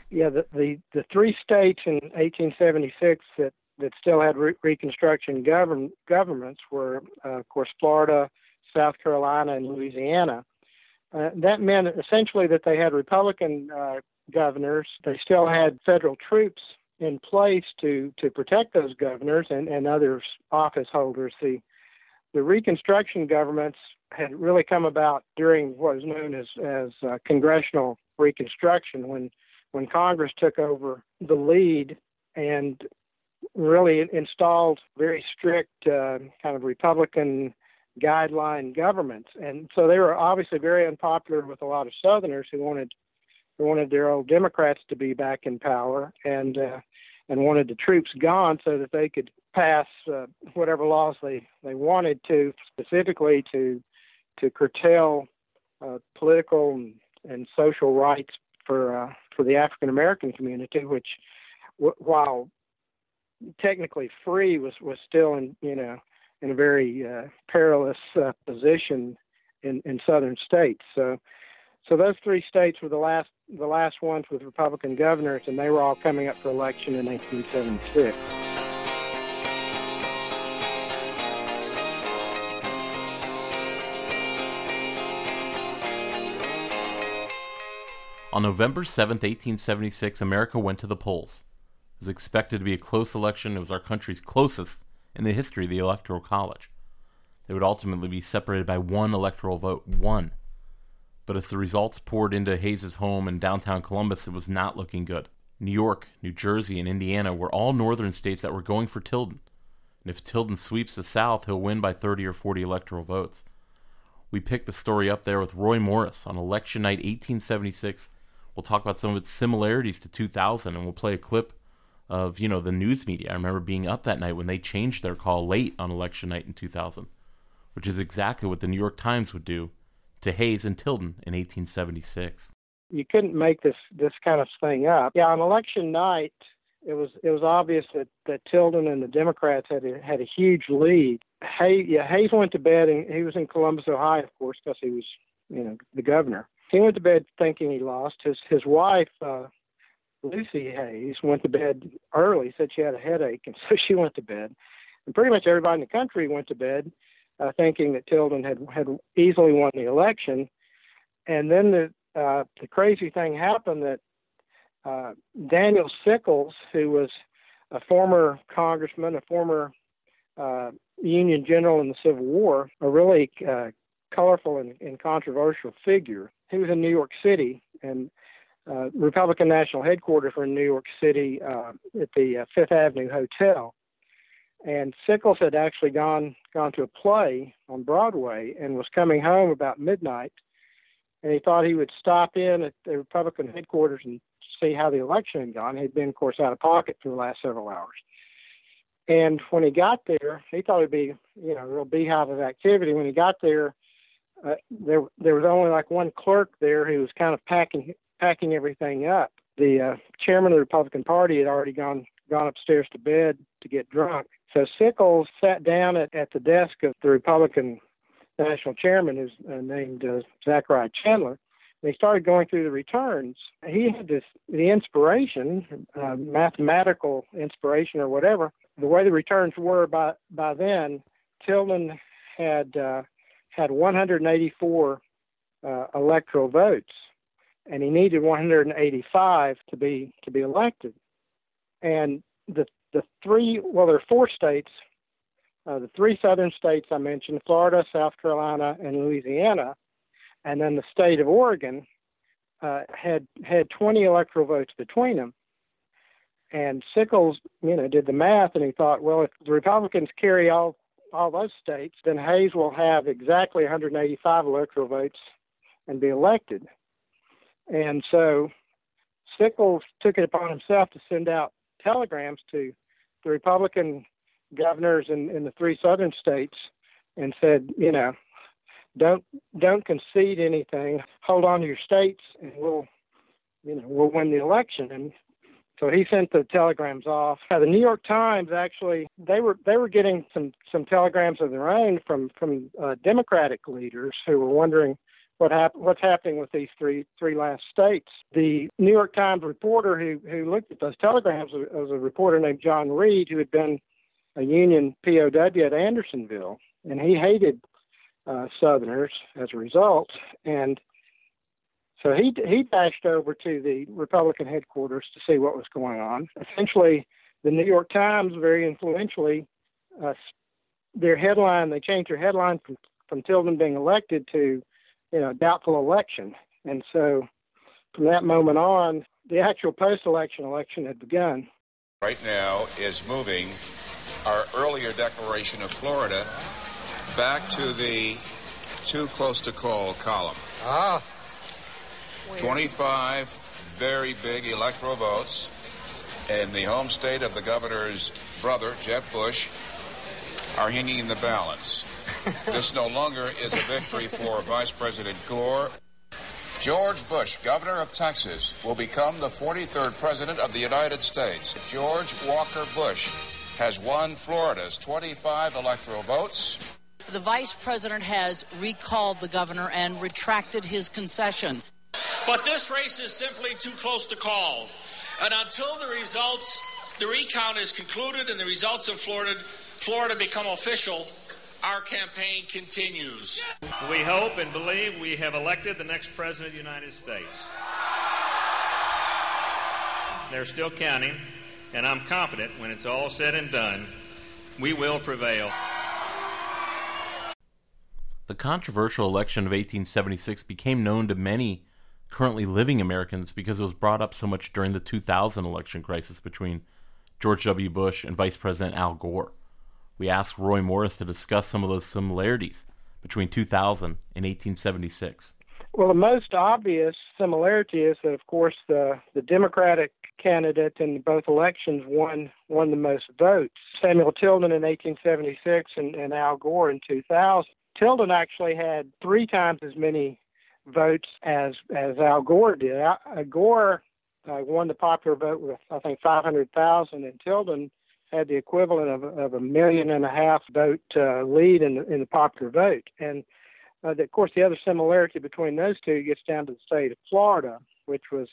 Yeah, the, the, the three states in 1876 that, that still had re- Reconstruction govern, governments were, uh, of course, Florida, South Carolina, and Louisiana. Uh, that meant essentially that they had Republican uh, governors. They still had federal troops in place to to protect those governors and and other office holders. The the Reconstruction governments had really come about during what was known as as uh, congressional Reconstruction, when when Congress took over the lead and really installed very strict uh, kind of Republican guideline governments, and so they were obviously very unpopular with a lot of Southerners who wanted who wanted their old Democrats to be back in power and uh, and wanted the troops gone so that they could pass uh, whatever laws they they wanted to, specifically to to curtail uh, political and, and social rights for uh, for the African American community, which w- while technically free was was still in you know in a very uh, perilous uh, position in in southern states. So so those three states were the last the last ones with Republican governors, and they were all coming up for election in 1876. On November 7, 1876, America went to the polls. It was expected to be a close election. It was our country's closest in the history of the Electoral College. They would ultimately be separated by one electoral vote, one. But as the results poured into Hayes's home in downtown Columbus, it was not looking good. New York, New Jersey, and Indiana were all northern states that were going for Tilden. And if Tilden sweeps the South, he'll win by 30 or 40 electoral votes. We picked the story up there with Roy Morris on election night 1876 We'll talk about some of its similarities to 2000, and we'll play a clip of you know the news media. I remember being up that night when they changed their call late on election night in 2000, which is exactly what the New York Times would do to Hayes and Tilden in 1876. You couldn't make this this kind of thing up. Yeah, on election night, it was it was obvious that, that Tilden and the Democrats had a, had a huge lead. Hayes, yeah, Hayes went to bed, and he was in Columbus, Ohio, of course, because he was you know the governor. He went to bed thinking he lost. His his wife, uh, Lucy Hayes, went to bed early. Said she had a headache, and <laughs> so she went to bed. And pretty much everybody in the country went to bed uh, thinking that Tilden had had easily won the election. And then the uh, the crazy thing happened that uh, Daniel Sickles, who was a former congressman, a former uh, Union general in the Civil War, a really uh, colorful and, and controversial figure. He was in New York City, and uh, Republican National Headquarters were in New York City at the Fifth Avenue Hotel. And Sickles had actually gone gone to a play on Broadway and was coming home about midnight. And he thought he would stop in at the Republican headquarters and see how the election had gone. He'd been, of course, out of pocket for the last several hours. And when he got there, he thought it'd be, you know, a real beehive of activity. When he got there, uh, there there was only like one clerk there who was kind of packing packing everything up. The uh, chairman of the Republican Party had already gone gone upstairs to bed to get drunk. So Sickles sat down at, at the desk of the Republican national chairman, who's uh, named uh, Zachariah Chandler, and he started going through the returns. He had this the inspiration, uh, mathematical inspiration or whatever. The way the returns were by by then, Tilden had uh, had 184 uh, electoral votes, and he needed 185 to be to be elected. And the the three well, there are four states. Uh, the three southern states I mentioned: Florida, South Carolina, and Louisiana, and then the state of Oregon uh, had had 20 electoral votes between them. And Sickles, you know, did the math, and he thought, well, if the Republicans carry all all those states, then Hayes will have exactly 185 electoral votes and be elected. And so Sickles took it upon himself to send out telegrams to the Republican governors in, in the three southern states and said, you know, don't don't concede anything. Hold on to your states, and we'll, you know, we'll win the election. And so he sent the telegrams off. Now, the New York Times actually they were they were getting some some telegrams of their own from from uh, Democratic leaders who were wondering what hap- what's happening with these three three last states. The New York Times reporter who who looked at those telegrams was a reporter named John Reid who had been a Union POW at Andersonville, and he hated uh, Southerners as a result. And so he he dashed over to the Republican headquarters to see what was going on. Essentially, the New York Times very influentially uh, their headline they changed their headline from from Tilden being elected to you know doubtful election, and so from that moment on, the actual post-election election had begun. Right now is moving our earlier declaration of Florida back to the too close to call column. Ah. 25 very big electoral votes in the home state of the governor's brother, Jeb Bush, are hanging in the balance. <laughs> this no longer is a victory for Vice President Gore. George Bush, governor of Texas, will become the 43rd president of the United States. George Walker Bush has won Florida's 25 electoral votes. The vice president has recalled the governor and retracted his concession. But this race is simply too close to call. And until the results, the recount is concluded and the results in Florida, Florida become official, our campaign continues. We hope and believe we have elected the next President of the United States. They're still counting, and I'm confident when it's all said and done, we will prevail. The controversial election of 1876 became known to many currently living Americans because it was brought up so much during the 2000 election crisis between George W. Bush and Vice President Al Gore. We asked Roy Morris to discuss some of those similarities between 2000 and 1876. Well, the most obvious similarity is that, of course, the, the Democratic candidate in both elections won won the most votes. Samuel Tilden in 1876 and, and Al Gore in 2000. Tilden actually had three times as many votes as as Al Gore did. Al, Gore uh, won the popular vote with I think 500,000, and Tilden had the equivalent of, of a million and a half vote uh, lead in the, in the popular vote. And uh, the, of course, the other similarity between those two gets down to the state of Florida, which was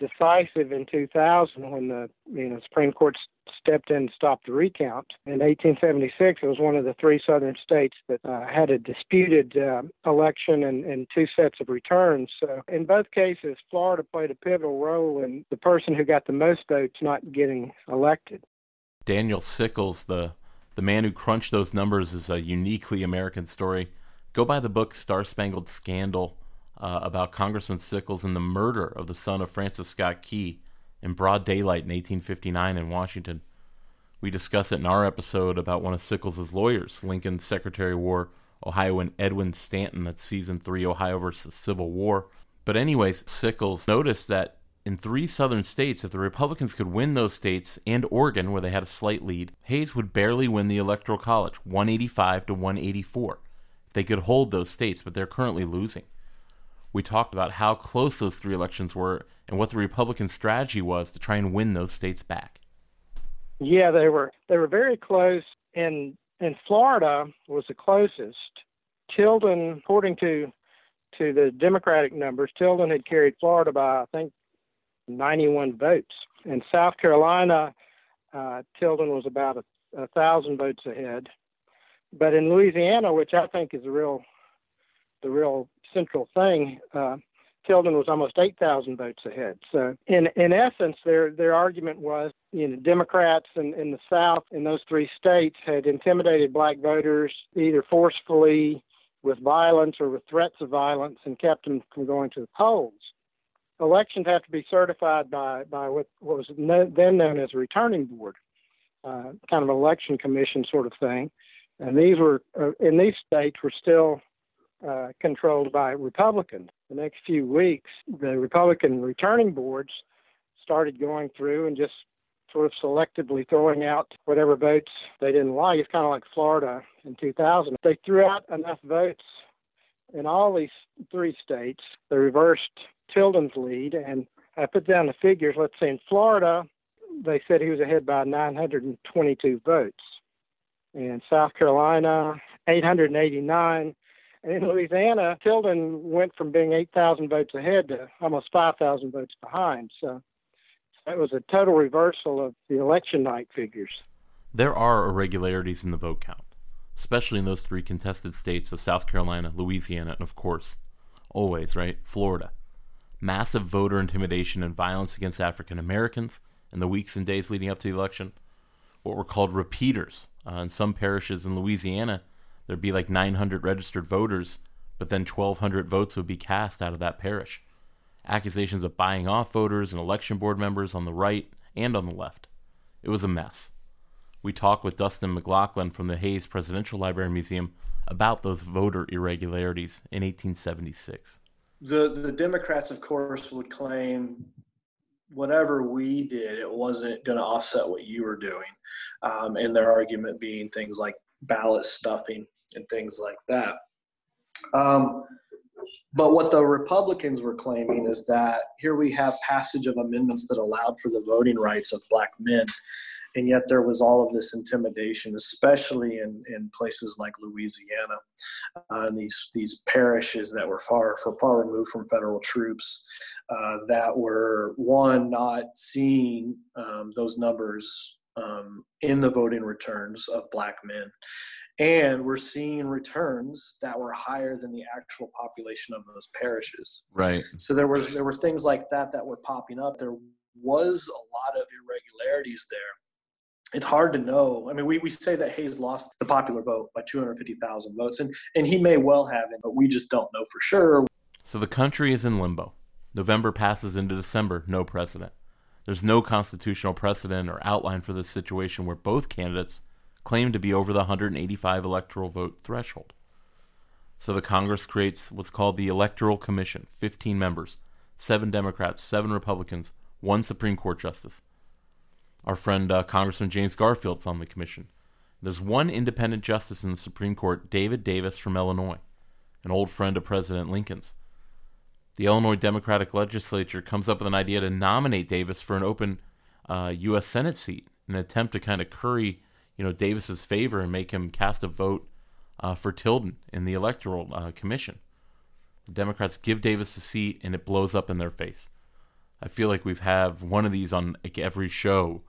decisive in 2000 when the you know Supreme Court stepped in and stopped the recount. In 1876, it was one of the three southern states that uh, had a disputed uh, election and, and two sets of returns. So in both cases, Florida played a pivotal role in the person who got the most votes not getting elected. Daniel Sickles, the the man who crunched those numbers, is a uniquely American story. Go buy the book Star Spangled Scandal uh, about Congressman Sickles and the murder of the son of Francis Scott Key in broad daylight in 1859 in Washington. We discuss it in our episode about one of Sickles' lawyers, Lincoln's Secretary of War, Ohioan Edwin Stanton, that's season three, Ohio versus Civil War. But, anyways, Sickles noticed that in three southern states, if the Republicans could win those states and Oregon, where they had a slight lead, Hayes would barely win the Electoral College, 185 to 184. They could hold those states, but they're currently losing we talked about how close those three elections were and what the Republican strategy was to try and win those states back. Yeah, they were they were very close and and Florida was the closest. Tilden, according to to the Democratic numbers, Tilden had carried Florida by I think 91 votes. In South Carolina, uh, Tilden was about a, a thousand votes ahead. But in Louisiana, which I think is the real the real central thing, uh, Tilden was almost 8,000 votes ahead. So, in in essence, their their argument was, you know, Democrats in, in the South in those three states had intimidated black voters either forcefully with violence or with threats of violence and kept them from going to the polls. Elections have to be certified by by what, what was no, then known as a returning board, uh, kind of election commission sort of thing. And these were uh, in these states were still uh, controlled by Republicans. The next few weeks, the Republican returning boards started going through and just sort of selectively throwing out whatever votes they didn't like. It's kind of like Florida in 2000. They threw out enough votes in all these three states. They reversed Tilden's lead, and I put down the figures. Let's say in Florida, they said he was ahead by 922 votes. In South Carolina, 889. And in Louisiana, Tilden went from being 8,000 votes ahead to almost 5,000 votes behind. So that was a total reversal of the election night figures. There are irregularities in the vote count, especially in those three contested states of South Carolina, Louisiana, and of course, always, right, Florida. Massive voter intimidation and violence against African Americans in the weeks and days leading up to the election. What were called repeaters. Uh, in some parishes in Louisiana, there'd be like 900 registered voters, but then 1,200 votes would be cast out of that parish. Accusations of buying off voters and election board members on the right and on the left. It was a mess. We talk with Dustin McLaughlin from the Hayes Presidential Library and Museum about those voter irregularities in 1876. The the Democrats, of course, would claim whatever we did, it wasn't going to offset what you were doing, um, and their argument being things like ballot stuffing and things like that. Um, but what the Republicans were claiming is that here we have passage of amendments that allowed for the voting rights of black men, and yet there was all of this intimidation, especially in, in places like Louisiana, uh, and these these parishes that were far far, far removed from federal troops, uh, that were one not seeing um, those numbers um, in the voting returns of black men. And we're seeing returns that were higher than the actual population of those parishes. Right. So there was there were things like that that were popping up. There was a lot of irregularities there. It's hard to know. I mean, we, we say that Hayes lost the popular vote by 250,000 votes, and, and he may well have it, but we just don't know for sure. So the country is in limbo. November passes into December, no president. There's no constitutional precedent or outline for this situation where both candidates claim to be over the 185 electoral vote threshold. So the Congress creates what's called the Electoral Commission 15 members, 7 Democrats, 7 Republicans, 1 Supreme Court Justice. Our friend uh, Congressman James Garfield's on the commission. There's one independent justice in the Supreme Court, David Davis from Illinois, an old friend of President Lincoln's the Illinois Democratic Legislature comes up with an idea to nominate Davis for an open uh, U.S. Senate seat, an attempt to kind of curry, you know, Davis's favor and make him cast a vote uh, for Tilden in the Electoral uh, Commission. The Democrats give Davis a seat, and it blows up in their face. I feel like we've have one of these on like, every show,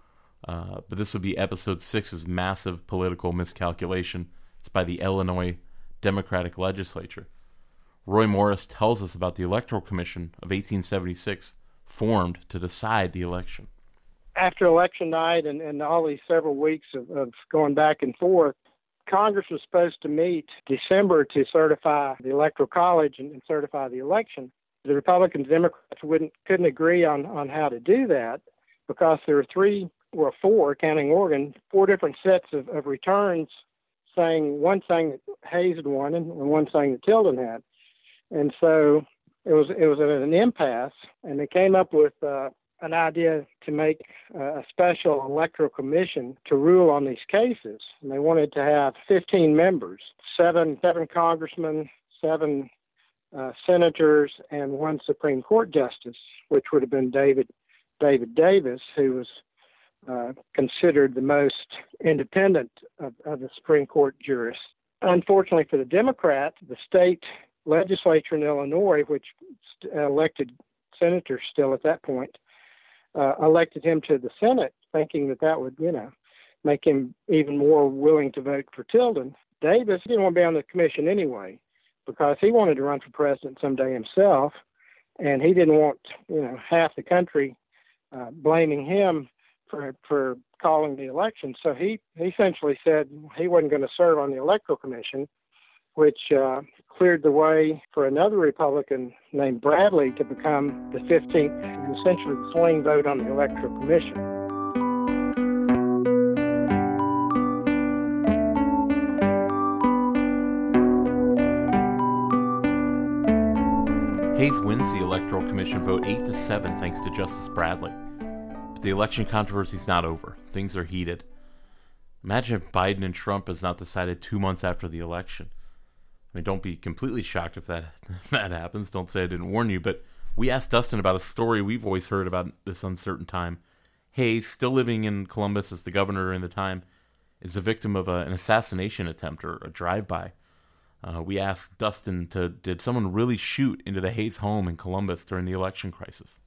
uh, but this would be episode six's massive political miscalculation. It's by the Illinois Democratic Legislature. Roy Morris tells us about the Electoral Commission of 1876 formed to decide the election. After election night and, and all these several weeks of, of going back and forth, Congress was supposed to meet December to certify the Electoral College and, and certify the election. The Republicans Democrats wouldn't couldn't agree on, on how to do that because there were three or four, counting Oregon, four different sets of, of returns saying one saying that Hayes had won and one saying that Tilden had and so it was it was at an impasse, and they came up with uh, an idea to make uh, a special electoral commission to rule on these cases. And they wanted to have 15 members, seven seven congressmen, seven uh, senators, and one Supreme Court justice, which would have been David David Davis, who was uh, considered the most independent of, of the Supreme Court jurists. Unfortunately for the Democrats, the state legislature in Illinois, which elected senators still at that point, uh, elected him to the Senate, thinking that that would, you know, make him even more willing to vote for Tilden. Davis didn't want to be on the commission anyway because he wanted to run for president someday himself, and he didn't want, you know, half the country uh, blaming him for for calling the election. So he, he essentially said he wasn't going to serve on the electoral commission which uh, cleared the way for another Republican named Bradley to become the 15th, essentially the swing vote on the Electoral Commission. Hayes wins the Electoral Commission vote 8 to 7 thanks to Justice Bradley. The election controversy is not over. Things are heated. Imagine if Biden and Trump has not decided two months after the election. I mean, don't be completely shocked if that if <laughs> that happens. Don't say I didn't warn you. But we asked Dustin about a story we've always heard about this uncertain time. Hayes, still living in Columbus as the governor in the time, is a victim of a, an assassination attempt or a drive-by. Uh, we asked Dustin to did someone really shoot into the Hayes home in Columbus during the election crisis?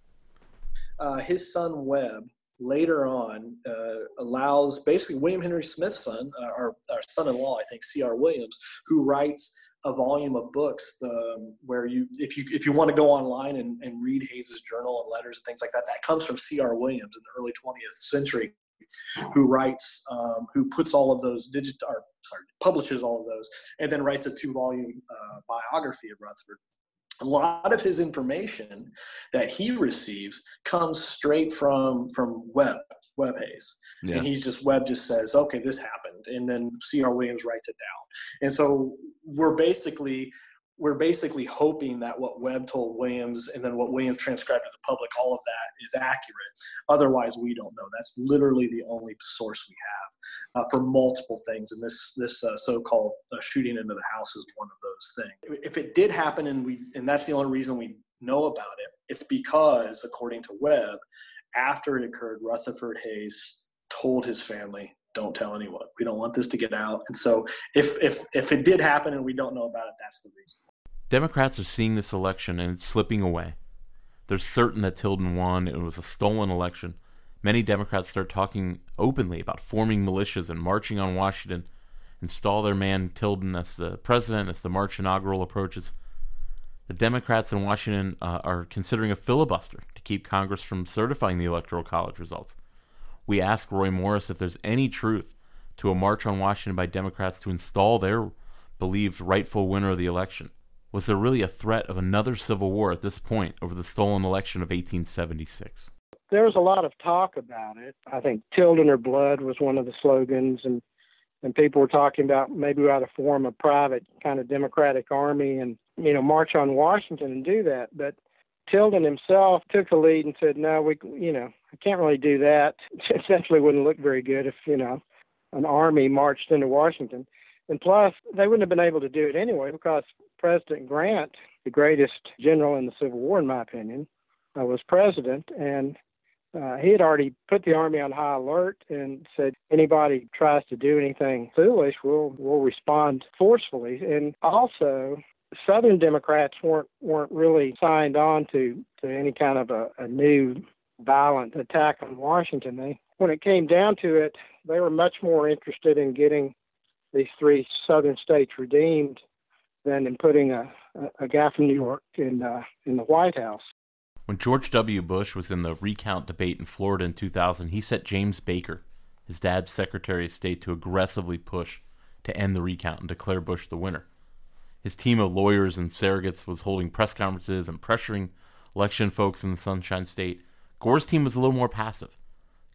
Uh, his son Webb later on uh, allows basically William Henry Smith's son, uh, our, our son-in-law, I think, C.R. Williams, who writes a volume of books the, where you if you if you want to go online and, and read Hayes's journal and letters and things like that, that comes from C.R. Williams in the early 20th century, who writes um, who puts all of those digit or sorry publishes all of those and then writes a two volume uh, biography of Rutherford. A lot of his information that he receives comes straight from from web Webb Hayes, yeah. and he's just Webb just says, okay, this happened, and then C.R. Williams writes it down, and so we're basically we're basically hoping that what Webb told Williams and then what Williams transcribed to the public, all of that is accurate. Otherwise, we don't know. That's literally the only source we have uh, for multiple things. And this this uh, so-called uh, shooting into the house is one of those things. If it did happen, and we and that's the only reason we know about it, it's because, according to Webb, after it occurred, Rutherford Hayes told his family don't tell anyone. We don't want this to get out. And so if if if it did happen and we don't know about it, that's the reason. Democrats are seeing this election and it's slipping away. They're certain that Tilden won. It was a stolen election. Many Democrats start talking openly about forming militias and marching on Washington, install their man Tilden as the president as the March inaugural approaches. The Democrats in Washington uh, are considering a filibuster to keep Congress from certifying the Electoral College results we ask Roy Morris if there's any truth to a march on Washington by Democrats to install their believed rightful winner of the election. Was there really a threat of another civil war at this point over the stolen election of 1876? There was a lot of talk about it. I think Tilden or Blood was one of the slogans, and and people were talking about maybe we ought to form a private kind of Democratic army and you know march on Washington and do that. But Tilden himself took the lead and said, "No, we, you know, I can't really do that. <laughs> It essentially wouldn't look very good if, you know, an army marched into Washington. And plus, they wouldn't have been able to do it anyway because President Grant, the greatest general in the Civil War, in my opinion, uh, was president, and uh, he had already put the army on high alert and said anybody tries to do anything foolish, we'll we'll respond forcefully. And also, Southern Democrats weren't weren't really signed on to to any kind of a, a new violent attack on Washington. They when it came down to it, they were much more interested in getting these three Southern states redeemed than in putting a, a, a guy from New York in uh, in the White House. When George W. Bush was in the recount debate in Florida in 2000, he set James Baker, his dad's Secretary of State, to aggressively push to end the recount and declare Bush the winner. His team of lawyers and surrogates was holding press conferences and pressuring election folks in the Sunshine State. Gore's team was a little more passive.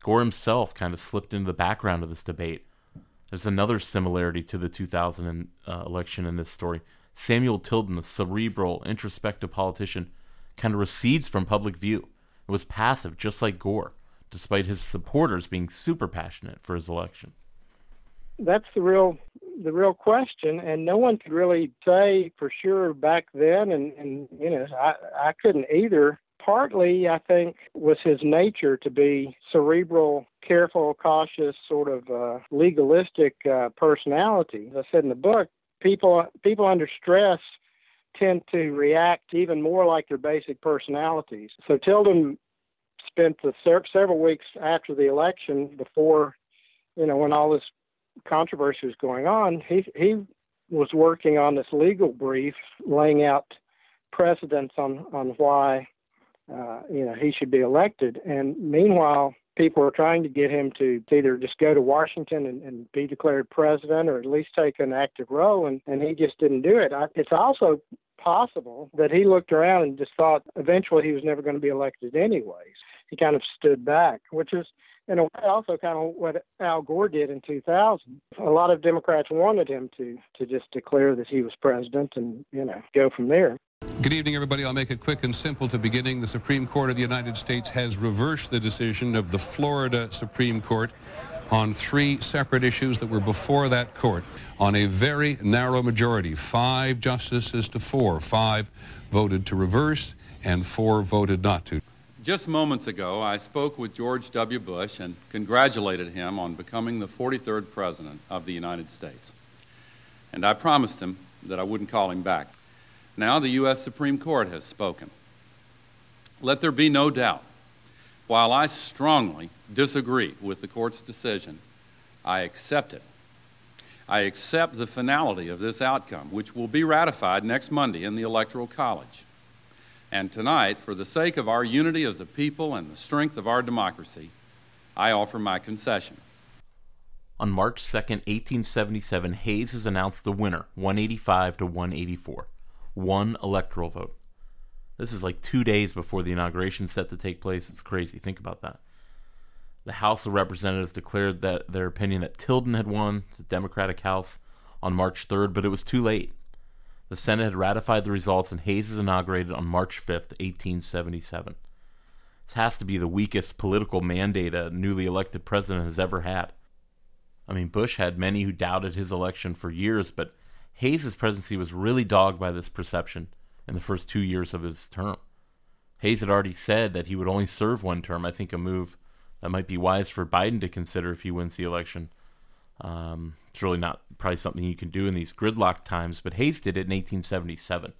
Gore himself kind of slipped into the background of this debate. There's another similarity to the 2000 uh, election in this story. Samuel Tilden, the cerebral, introspective politician, kind of recedes from public view. It was passive, just like Gore, despite his supporters being super passionate for his election. That's the real the real question, and no one could really say for sure back then, and, and you know, I, I couldn't either. Partly, I think, was his nature to be cerebral, careful, cautious, sort of uh, legalistic uh, personality. As I said in the book, people people under stress tend to react even more like their basic personalities. So Tilden spent the several weeks after the election, before you know when all this controversy was going on, he he was working on this legal brief, laying out precedents on on why uh, you know he should be elected. And meanwhile, people were trying to get him to either just go to Washington and, and be declared president, or at least take an active role, and and he just didn't do it. I, it's also possible that he looked around and just thought eventually he was never going to be elected anyways. He kind of stood back, which is in a way also kind of what Al Gore did in 2000. A lot of Democrats wanted him to to just declare that he was president and you know go from there. Good evening, everybody. I'll make it quick and simple to beginning. The Supreme Court of the United States has reversed the decision of the Florida Supreme Court on three separate issues that were before that court on a very narrow majority. Five justices to four. Five voted to reverse, and four voted not to. Just moments ago, I spoke with George W. Bush and congratulated him on becoming the 43rd President of the United States. And I promised him that I wouldn't call him back. Now the U.S. Supreme Court has spoken. Let there be no doubt, while I strongly disagree with the court's decision, I accept it. I accept the finality of this outcome, which will be ratified next Monday in the Electoral College. And tonight, for the sake of our unity as a people and the strength of our democracy, I offer my concession. On March 2, 1877, Hayes is announced the winner, 185 to 184. One electoral vote. This is like two days before the inauguration set to take place. It's crazy. Think about that. The House of Representatives declared that their opinion that Tilden had won, the Democratic House, on March 3rd, but it was too late. The Senate had ratified the results, and Hayes is inaugurated on March 5th, 1877. This has to be the weakest political mandate a newly elected president has ever had. I mean, Bush had many who doubted his election for years, but Hayes' presidency was really dogged by this perception in the first two years of his term. Hayes had already said that he would only serve one term. I think a move that might be wise for Biden to consider if he wins the election. Um, it's really not probably something you can do in these gridlock times, but Hayes did it in 1877.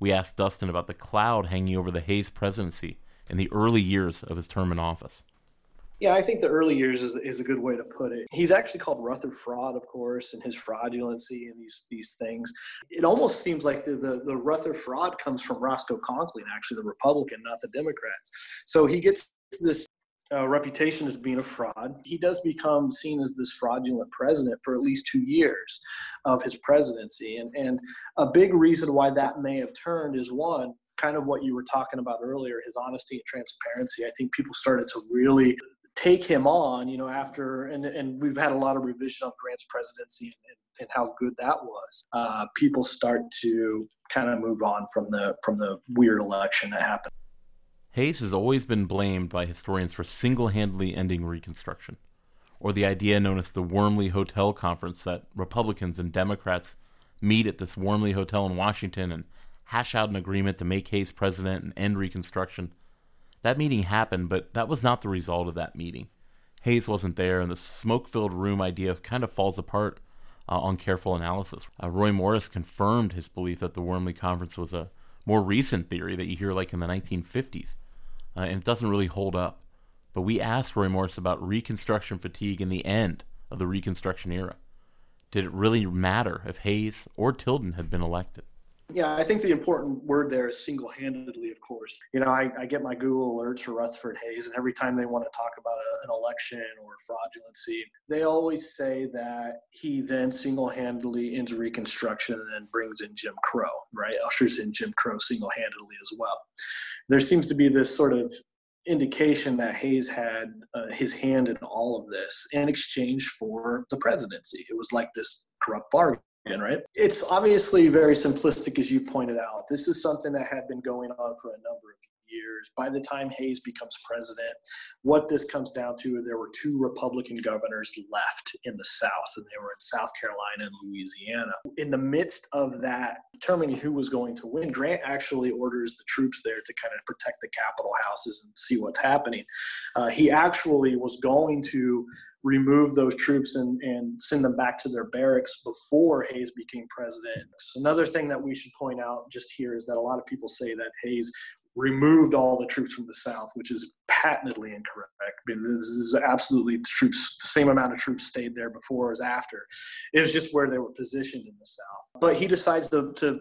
We asked Dustin about the cloud hanging over the Hayes presidency in the early years of his term in office. Yeah, I think the early years is, is a good way to put it. He's actually called Rutherfraud, of course, and his fraudulency and these these things. It almost seems like the, the, the Rutherfraud comes from Roscoe Conkling, actually, the Republican, not the Democrats. So he gets this uh, reputation as being a fraud. He does become seen as this fraudulent president for at least two years of his presidency. And, and a big reason why that may have turned is one, kind of what you were talking about earlier, his honesty and transparency. I think people started to really take him on, you know, after, and, and we've had a lot of revision on Grant's presidency and, and how good that was. Uh, people start to kind of move on from the from the weird election that happened. Hayes has always been blamed by historians for single handedly ending Reconstruction, or the idea known as the Wormley Hotel Conference that Republicans and Democrats meet at this Wormley Hotel in Washington and hash out an agreement to make Hayes president and end Reconstruction. That meeting happened, but that was not the result of that meeting. Hayes wasn't there, and the smoke filled room idea kind of falls apart uh, on careful analysis. Uh, Roy Morris confirmed his belief that the Wormley Conference was a more recent theory that you hear like in the 1950s, uh, and it doesn't really hold up. But we asked Roy Morris about Reconstruction fatigue in the end of the Reconstruction era. Did it really matter if Hayes or Tilden had been elected? Yeah, I think the important word there is single handedly, of course. You know, I, I, get my Google alerts for Rutherford Hayes, and every time they want to talk about a, an election or fraudulency, they always say that he then single handedly ends Reconstruction and then brings in Jim Crow, right? Ushers in Jim Crow single handedly as well. There seems to be this sort of indication that Hayes had uh, his hand in all of this in exchange for the presidency. It was like this corrupt bargain right? It's obviously very simplistic, as you pointed out. This is something that had been going on for a number of years. By the time Hayes becomes president, what this comes down to, there were two Republican governors left in the South, and they were in South Carolina and Louisiana. In the midst of that, determining who was going to win, Grant actually orders the troops there to kind of protect the Capitol houses and see what's happening. Uh, he actually was going to remove those troops and, and send them back to their barracks before Hayes became president. So another thing that we should point out just here is that a lot of people say that Hayes removed all the troops from the south, which is patently incorrect. I mean, this is absolutely the troops, the same amount of troops stayed there before as after. It was just where they were positioned in the south. But he decides to, to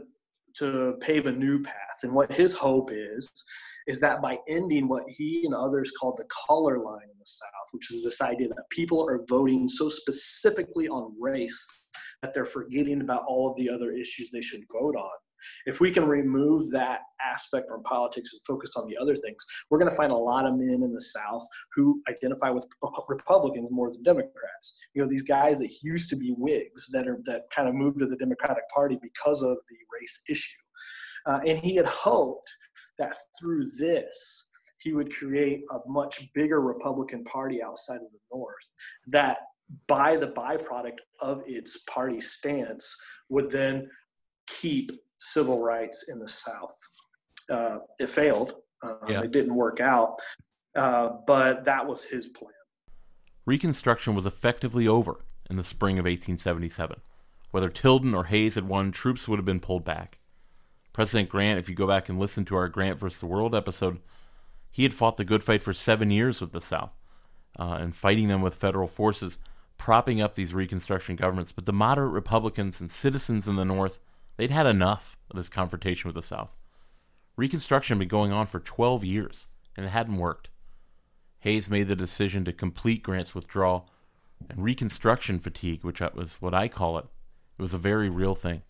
to pave a new path. And what his hope is, is that by ending what he and others called the color line in the South, which is this idea that people are voting so specifically on race that they're forgetting about all of the other issues they should vote on. If we can remove that aspect from politics and focus on the other things, we're going to find a lot of men in the South who identify with Republicans more than Democrats. You know, these guys that used to be Whigs that are that kind of moved to the Democratic Party because of the race issue. Uh, and he had hoped that through this, he would create a much bigger Republican Party outside of the North that, by the byproduct of its party stance, would then keep civil rights in the South. Uh, it failed. Uh, yeah. It didn't work out, uh, but that was his plan. Reconstruction was effectively over in the spring of 1877. Whether Tilden or Hayes had won, troops would have been pulled back. President Grant, if you go back and listen to our Grant versus the World episode, he had fought the good fight for seven years with the South uh, and fighting them with federal forces, propping up these Reconstruction governments. But the moderate Republicans and citizens in the North They'd had enough of this confrontation with the South. Reconstruction had been going on for 12 years, and it hadn't worked. Hayes made the decision to complete Grant's withdrawal, and Reconstruction fatigue, which was what I call it, it was a very real thing.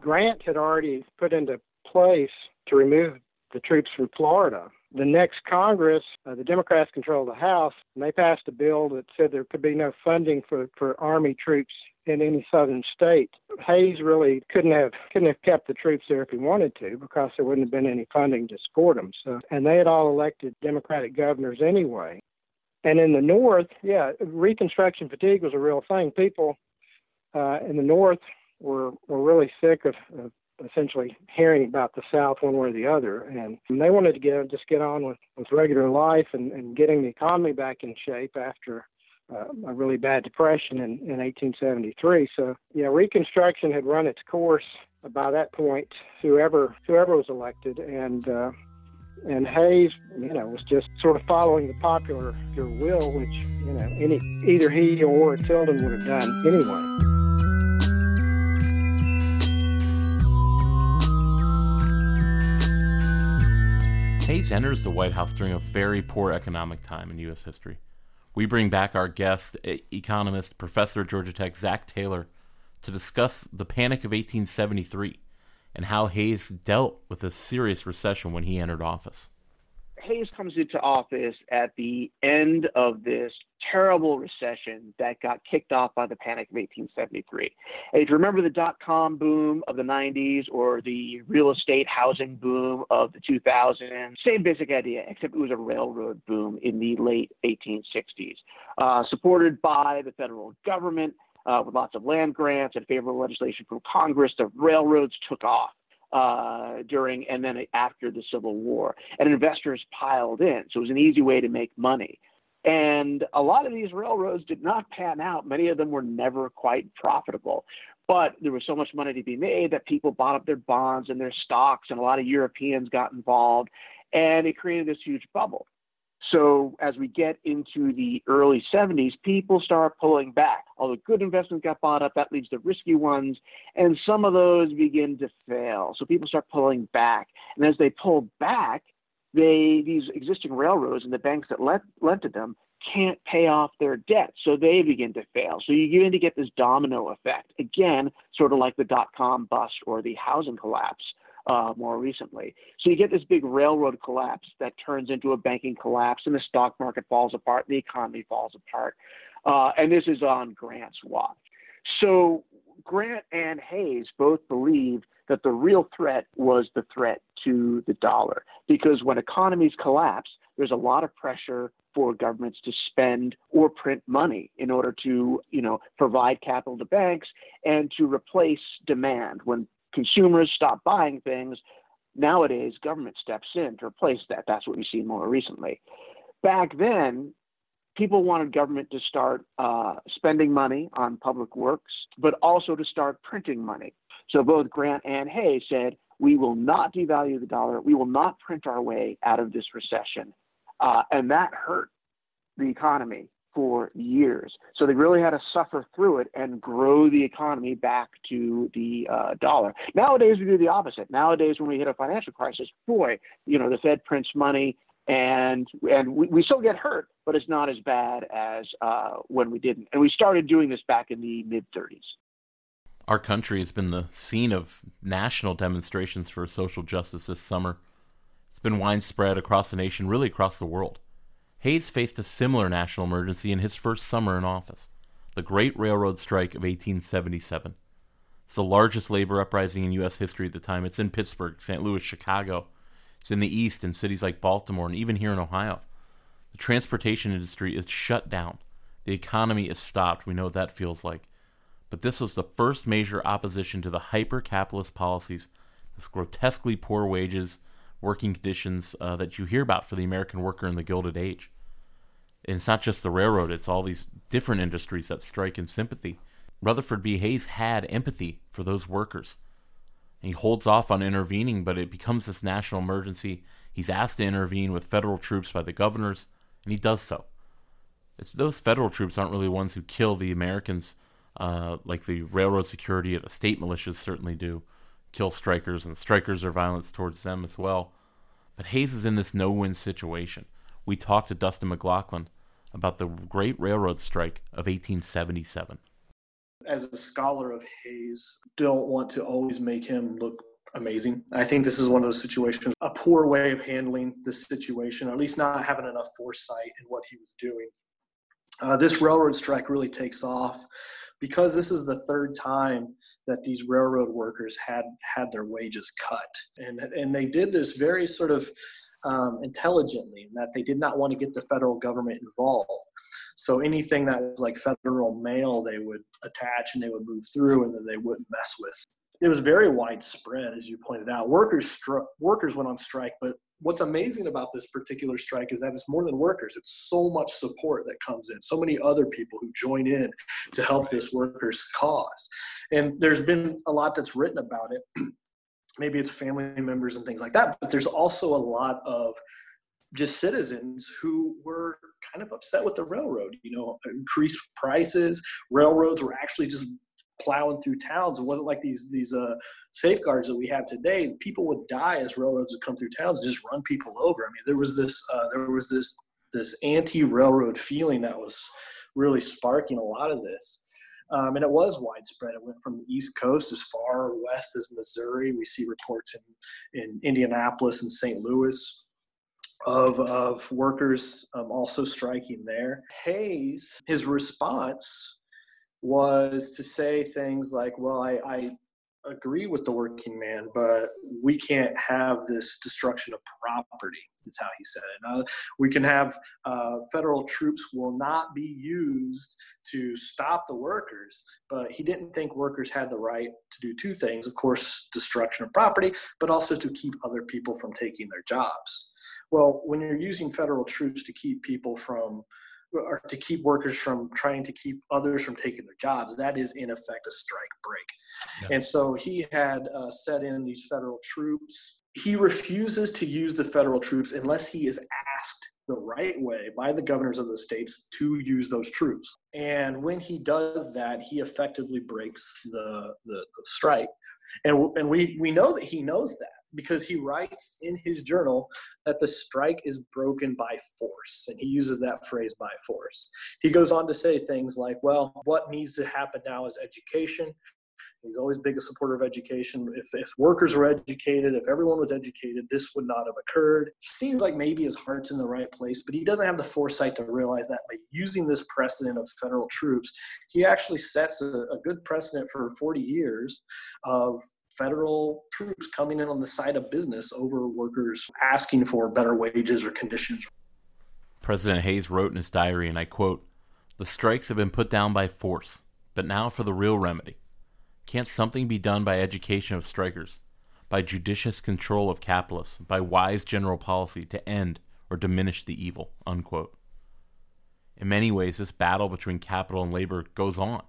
Grant had already put into place to remove the troops from Florida. The next Congress, uh, the Democrats controlled the House, and they passed a bill that said there could be no funding for, for Army troops in any southern state. Hayes really couldn't have couldn't have kept the troops there if he wanted to because there wouldn't have been any funding to support them. So, and they had all elected Democratic governors anyway. And in the North, yeah, Reconstruction fatigue was a real thing. People uh, in the North were were really sick of, of essentially hearing about the South one way or the other, and they wanted to get just get on with, with regular life and, and getting the economy back in shape after a really bad depression in, in 1873. So yeah, Reconstruction had run its course by that point. Whoever whoever was elected, and uh, and Hayes, you know, was just sort of following the popular will, which you know any either he or Tilden would have done anyway. Hayes enters the White House during a very poor economic time in U.S. history. We bring back our guest, economist, professor at Georgia Tech, Zach Taylor, to discuss the Panic of 1873 and how Hayes dealt with a serious recession when he entered office. Hayes comes into office at the end of this terrible recession that got kicked off by the Panic of 1873. And if you remember the dot com boom of the 90s or the real estate housing boom of the 2000s, same basic idea, except it was a railroad boom in the late 1860s, uh, supported by the federal government. Uh, with lots of land grants and favorable legislation from Congress, the railroads took off uh, during and then after the Civil War, and investors piled in. So it was an easy way to make money. And a lot of these railroads did not pan out. Many of them were never quite profitable. But there was so much money to be made that people bought up their bonds and their stocks, and a lot of Europeans got involved, and it created this huge bubble. So as we get into the early 70s, people start pulling back. All the good investments got bought up, that leads to risky ones, and some of those begin to fail. So people start pulling back. And as they pull back, they these existing railroads and the banks that lent, lent to them can't pay off their debt, so they begin to fail. So you begin to get this domino effect. Again, sort of like the dot com bust or the housing collapse uh, more recently. So you get this big railroad collapse that turns into a banking collapse, and the stock market falls apart, the economy falls apart. Uh, and this is on Grant's watch. So Grant and Hayes both believed that the real threat was the threat to the dollar, because when economies collapse, there's a lot of pressure for governments to spend or print money in order to, you know, provide capital to banks and to replace demand. When consumers stop buying things, nowadays government steps in to replace that. That's what we've seen more recently. Back then, people wanted government to start uh, spending money on public works, but also to start printing money. So both Grant and Hayes said, we will not devalue the dollar. We will not print our way out of this recession. Uh, and that hurt the economy for years. So they really had to suffer through it and grow the economy back to the uh, dollar. Nowadays, we do the opposite. Nowadays, when we hit a financial crisis, boy, you know, the Fed prints money and and we, we still get hurt, but it's not as bad as uh, when we didn't. And we started doing this back in the mid 30s. Our country has been the scene of national demonstrations for social justice this summer. It's been widespread across the nation, really across the world. Hayes faced a similar national emergency in his first summer in office the Great Railroad Strike of 1877. It's the largest labor uprising in U.S. history at the time. It's in Pittsburgh, St. Louis, Chicago. It's in the East in cities like Baltimore and even here in Ohio. The transportation industry is shut down. The economy is stopped. We know what that feels like. But this was the first major opposition to the hyper capitalist policies, this grotesquely poor wages, working conditions uh, that you hear about for the American worker in the Gilded Age. And it's not just the railroad, it's all these different industries that strike in sympathy. Rutherford B. Hayes had empathy for those workers. He holds off on intervening, but it becomes this national emergency. He's asked to intervene with federal troops by the governors, and he does so. It's, those federal troops aren't really ones who kill the Americans uh, like the railroad security or the state militias certainly do kill strikers, and strikers are violence towards them as well. But Hayes is in this no win situation. We talked to Dustin McLaughlin about the Great Railroad Strike of 1877. As a scholar of Hayes, don't want to always make him look amazing. I think this is one of those situations, a poor way of handling this situation, or at least not having enough foresight in what he was doing. Uh, this railroad strike really takes off because this is the third time that these railroad workers had had their wages cut, and and they did this very sort of um, intelligently, in that they did not want to get the federal government involved. So anything that was like federal mail, they would attach and they would move through, and then they wouldn't mess with. It was very widespread, as you pointed out. Workers stri- workers went on strike, but what's amazing about this particular strike is that it's more than workers. It's so much support that comes in. So many other people who join in to help this workers cause. And there's been a lot that's written about it. <clears throat> Maybe it's family members and things like that but there's also a lot of just citizens who were kind of upset with the railroad you know increased prices. Railroads were actually just plowing through towns. It wasn't like these these uh, safeguards that we have today. People would die as railroads would come through towns and just run people over. I mean, there was this uh, there was this this anti-railroad feeling that was really sparking a lot of this. Um, and it was widespread. It went from the East Coast as far west as Missouri. We see reports in, in Indianapolis and St. Louis of, of workers um, also striking there. Hayes, his response was to say things like, well, I, I agree with the working man, but we can't have this destruction of property, is how he said it. Uh, we can have uh, federal troops will not be used to stop the workers, but he didn't think workers had the right to do two things of course, destruction of property, but also to keep other people from taking their jobs. Well, when you're using federal troops to keep people from or to keep workers from trying to keep others from taking their jobs. That is, in effect, a strike break. Yeah. And so he had uh, set in these federal troops. He refuses to use the federal troops unless he is asked the right way by the governors of the states to use those troops. And when he does that, he effectively breaks the, the, the strike. And, and we, we know that he knows that because he writes in his journal that the strike is broken by force. And he uses that phrase by force. He goes on to say things like, well, what needs to happen now is education. He's always big a supporter of education. If, if workers were educated, if everyone was educated, this would not have occurred. Seems like maybe his heart's in the right place, but he doesn't have the foresight to realize that by using this precedent of federal troops, he actually sets a, a good precedent for 40 years of federal troops coming in on the side of business over workers asking for better wages or conditions. President Hayes wrote in his diary, and I quote, The strikes have been put down by force, but now for the real remedy. Can't something be done by education of strikers, by judicious control of capitalists, by wise general policy to end or diminish the evil? Unquote. In many ways, this battle between capital and labor goes on.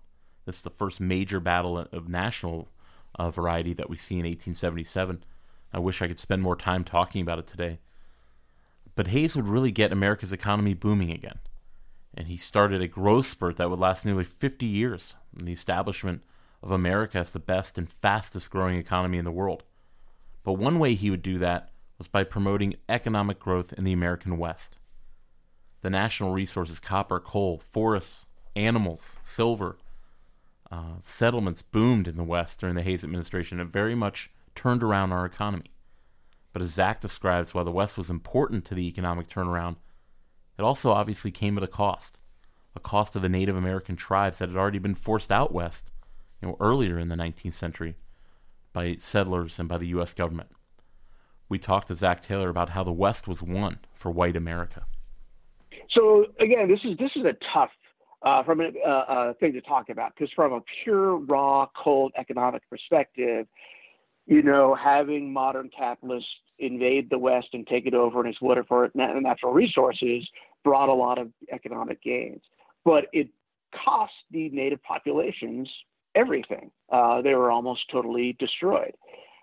This is the first major battle of national uh, variety that we see in 1877. I wish I could spend more time talking about it today. But Hayes would really get America's economy booming again. And he started a growth spurt that would last nearly 50 years in the establishment of America as the best and fastest growing economy in the world. But one way he would do that was by promoting economic growth in the American West. The national resources copper, coal, forests, animals, silver, uh, settlements boomed in the West during the Hayes administration. It very much turned around our economy. But as Zach describes, while the West was important to the economic turnaround, it also obviously came at a cost a cost of the Native American tribes that had already been forced out West you know, earlier in the 19th century by settlers and by the U.S. government. We talked to Zach Taylor about how the West was won for white America. So again, this is this is a tough uh, from a, a, thing to talk about because from a pure, raw, cold economic perspective, you know, having modern capitalists invade the West and take it over and exploit it for natural resources brought a lot of economic gains. But it cost the native populations everything. Uh, they were almost totally destroyed.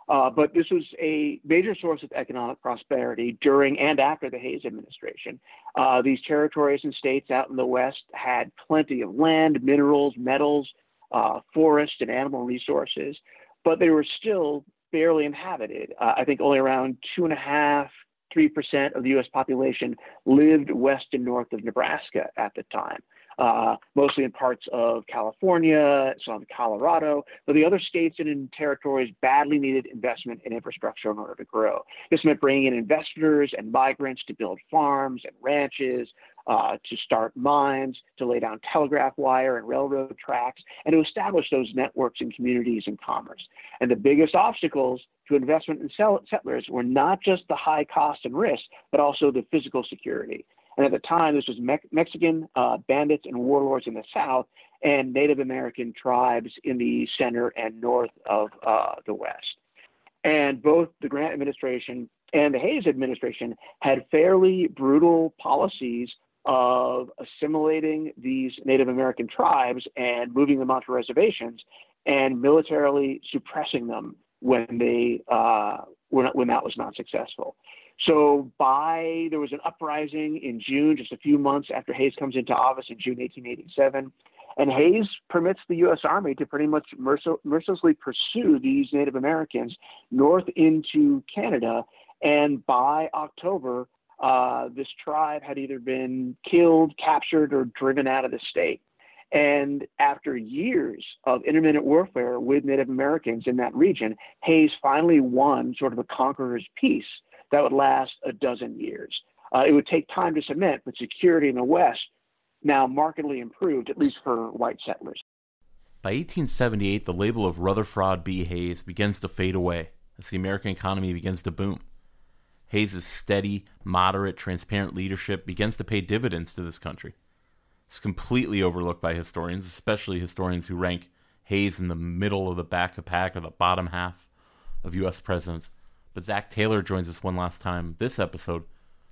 Uh, but this was a major source of economic prosperity during and after the Hayes administration. Uh, these territories and states out in the West had plenty of land, minerals, metals, uh, forest, and animal resources, but they were still barely inhabited. Uh, I think only around two and a half, three percent of the U.S. population lived west and north of Nebraska at the time. Uh, mostly in parts of California, some Colorado, but the other states and in territories badly needed investment in infrastructure in order to grow. This meant bringing in investors and migrants to build farms and ranches, uh, to start mines, to lay down telegraph wire and railroad tracks, and to establish those networks and communities and commerce. And the biggest obstacles to investment in settlers were not just the high cost and risk, but also the physical security. And at the time, this was Me- Mexican uh, bandits and warlords in the south and Native American tribes in the center and north of uh, the West. And both the Grant administration and the Hayes administration had fairly brutal policies of assimilating these Native American tribes and moving them onto reservations and militarily suppressing them when they uh, when, when that was not successful. So by there was an uprising in June, just a few months after Hayes comes into office in June 1887, and Hayes permits the U.S. Army to pretty much mercil- mercilessly pursue these Native Americans north into Canada. And by October, uh, this tribe had either been killed, captured, or driven out of the state. And after years of intermittent warfare with Native Americans in that region, Hayes finally won sort of a conqueror's peace that would last a dozen years. Uh, it would take time to cement, but security in the West now markedly improved, at least for white settlers. By 1878, the label of Rutherford B. Hayes begins to fade away as the American economy begins to boom. Hayes's steady, moderate, transparent leadership begins to pay dividends to this country. It's completely overlooked by historians, especially historians who rank Hayes in the middle of the back of pack or the bottom half of U.S. presidents. But Zach Taylor joins us one last time this episode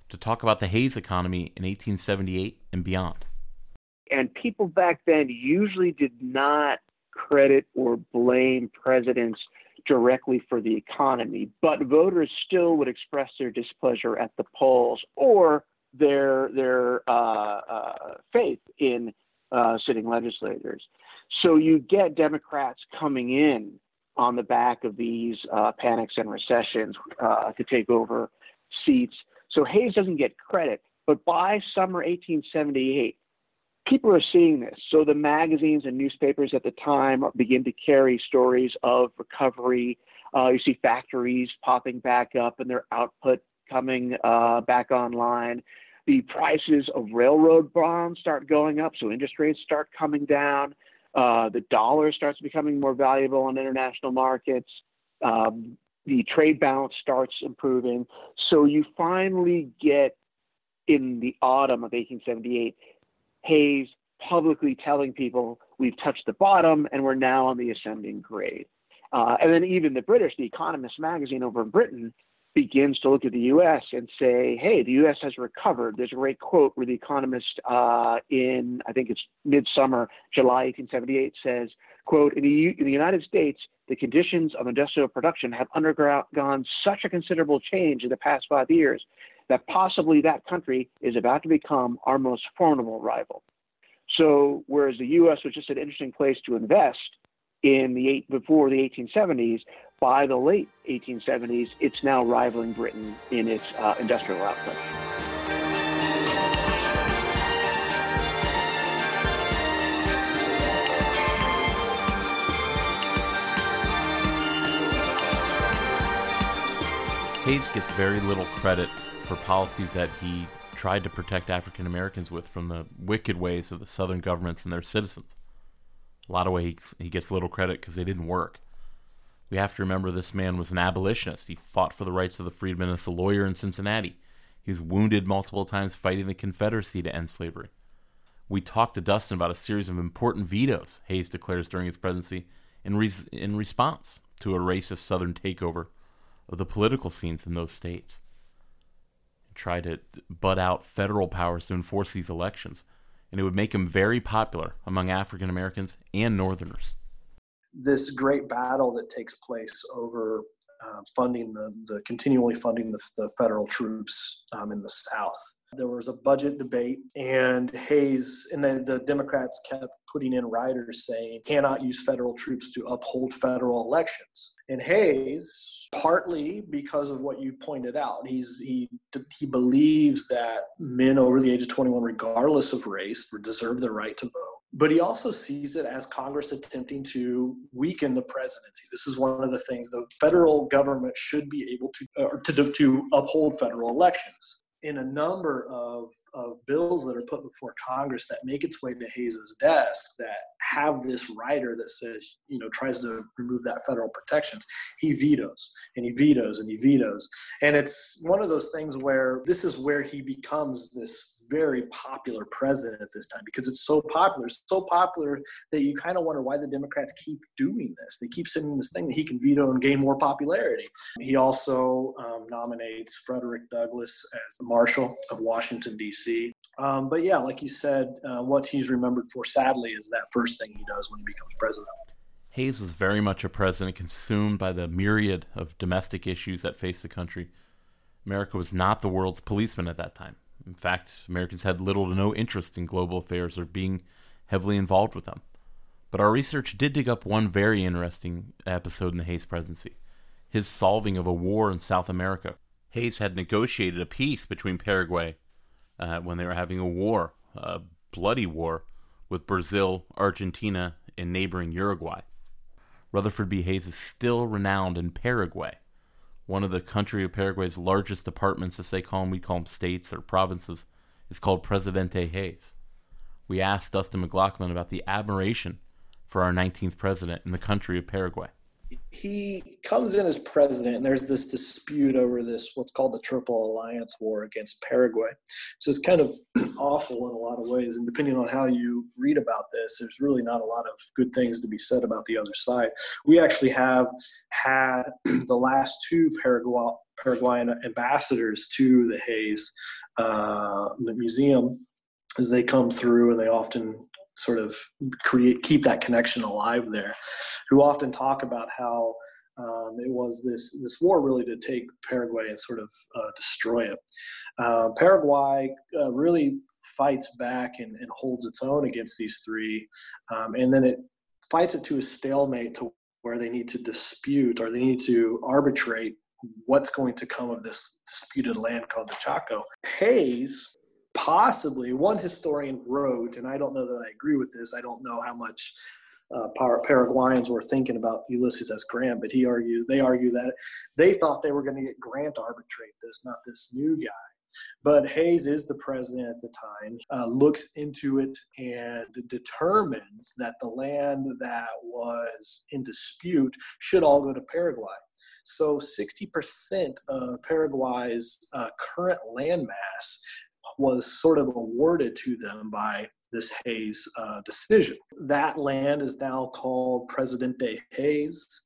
to talk about the Hayes economy in 1878 and beyond. And people back then usually did not credit or blame presidents directly for the economy, but voters still would express their displeasure at the polls or their their uh, uh, faith in uh, sitting legislators. So you get Democrats coming in on the back of these uh, panics and recessions uh, to take over seats. So Hayes doesn't get credit, but by summer 1878, people are seeing this. So the magazines and newspapers at the time begin to carry stories of recovery. Uh, you see factories popping back up and their output coming uh, back online. The prices of railroad bonds start going up, so interest rates start coming down. Uh, the dollar starts becoming more valuable on international markets. Um, the trade balance starts improving. So you finally get in the autumn of 1878 Hayes publicly telling people we've touched the bottom and we're now on the ascending grade. Uh, and then even the British, the Economist magazine over in Britain, begins to look at the U.S. and say, hey, the U.S. has recovered. There's a great quote where the Economist uh, in, I think it's midsummer, July 1878, says, quote, in the, in the United States, the conditions of industrial production have undergone such a considerable change in the past five years that possibly that country is about to become our most formidable rival. So, whereas the U.S. was just an interesting place to invest in the eight, before the 1870s, by the late 1870s, it's now rivaling Britain in its uh, industrial output. Hayes gets very little credit for policies that he tried to protect African Americans with from the wicked ways of the Southern governments and their citizens. A lot of ways he gets little credit because they didn't work. We have to remember this man was an abolitionist. He fought for the rights of the freedmen as a lawyer in Cincinnati. He was wounded multiple times fighting the Confederacy to end slavery. We talked to Dustin about a series of important vetoes Hayes declares during his presidency in, re- in response to a racist Southern takeover of the political scenes in those states try to butt out federal powers to enforce these elections, and it would make him very popular among African Americans and Northerners. This great battle that takes place over uh, funding the, the continually funding the, the federal troops um, in the South. There was a budget debate, and Hayes and the, the Democrats kept putting in riders saying cannot use federal troops to uphold federal elections. And Hayes partly because of what you pointed out. He's he he believes that men over the age of 21, regardless of race, deserve the right to vote. But he also sees it as Congress attempting to weaken the presidency. This is one of the things the federal government should be able to uh, to, to uphold federal elections in a number of, of bills that are put before Congress that make its way to Hayes's desk that have this rider that says, you know, tries to remove that federal protections. He vetoes and he vetoes and he vetoes. And it's one of those things where this is where he becomes this very popular president at this time because it's so popular, so popular that you kind of wonder why the Democrats keep doing this. They keep sending this thing that he can veto and gain more popularity. He also um, nominates Frederick Douglass as the Marshal of Washington, D.C. Um, but yeah, like you said, uh, what he's remembered for, sadly, is that first thing he does when he becomes president. Hayes was very much a president consumed by the myriad of domestic issues that faced the country. America was not the world's policeman at that time. In fact, Americans had little to no interest in global affairs or being heavily involved with them. But our research did dig up one very interesting episode in the Hayes presidency his solving of a war in South America. Hayes had negotiated a peace between Paraguay uh, when they were having a war, a bloody war, with Brazil, Argentina, and neighboring Uruguay. Rutherford B. Hayes is still renowned in Paraguay one of the country of Paraguay's largest departments, as they call them, we call them states or provinces, is called Presidente Hayes. We asked Dustin McLaughlin about the admiration for our 19th president in the country of Paraguay he comes in as president, and there's this dispute over this what's called the Triple Alliance War against Paraguay, which is kind of <clears throat> awful in a lot of ways. And depending on how you read about this, there's really not a lot of good things to be said about the other side. We actually have had <clears throat> the last two Paraguay, Paraguayan ambassadors to the Hayes uh, Museum as they come through, and they often sort of create keep that connection alive there who often talk about how um, it was this this war really to take Paraguay and sort of uh, destroy it. Uh, Paraguay uh, really fights back and, and, holds its own against these three, um, and then it fights it to a stalemate to where they need to dispute or they need to arbitrate what's going to come of this disputed land called the Chaco. Hayes possibly one historian wrote, and I don't know that I agree with this. I don't know how much uh, Paraguayans were thinking about Ulysses S. Grant, but he argued they argue that they thought they were going to get Grant to arbitrate this, not this new guy. But Hayes is the president at the time, uh, looks into it and determines that the land that was in dispute should all go to Paraguay. So 60% of Paraguay's uh, current landmass was sort of awarded to them by this Hayes uh, decision. That land is now called Presidente Hayes.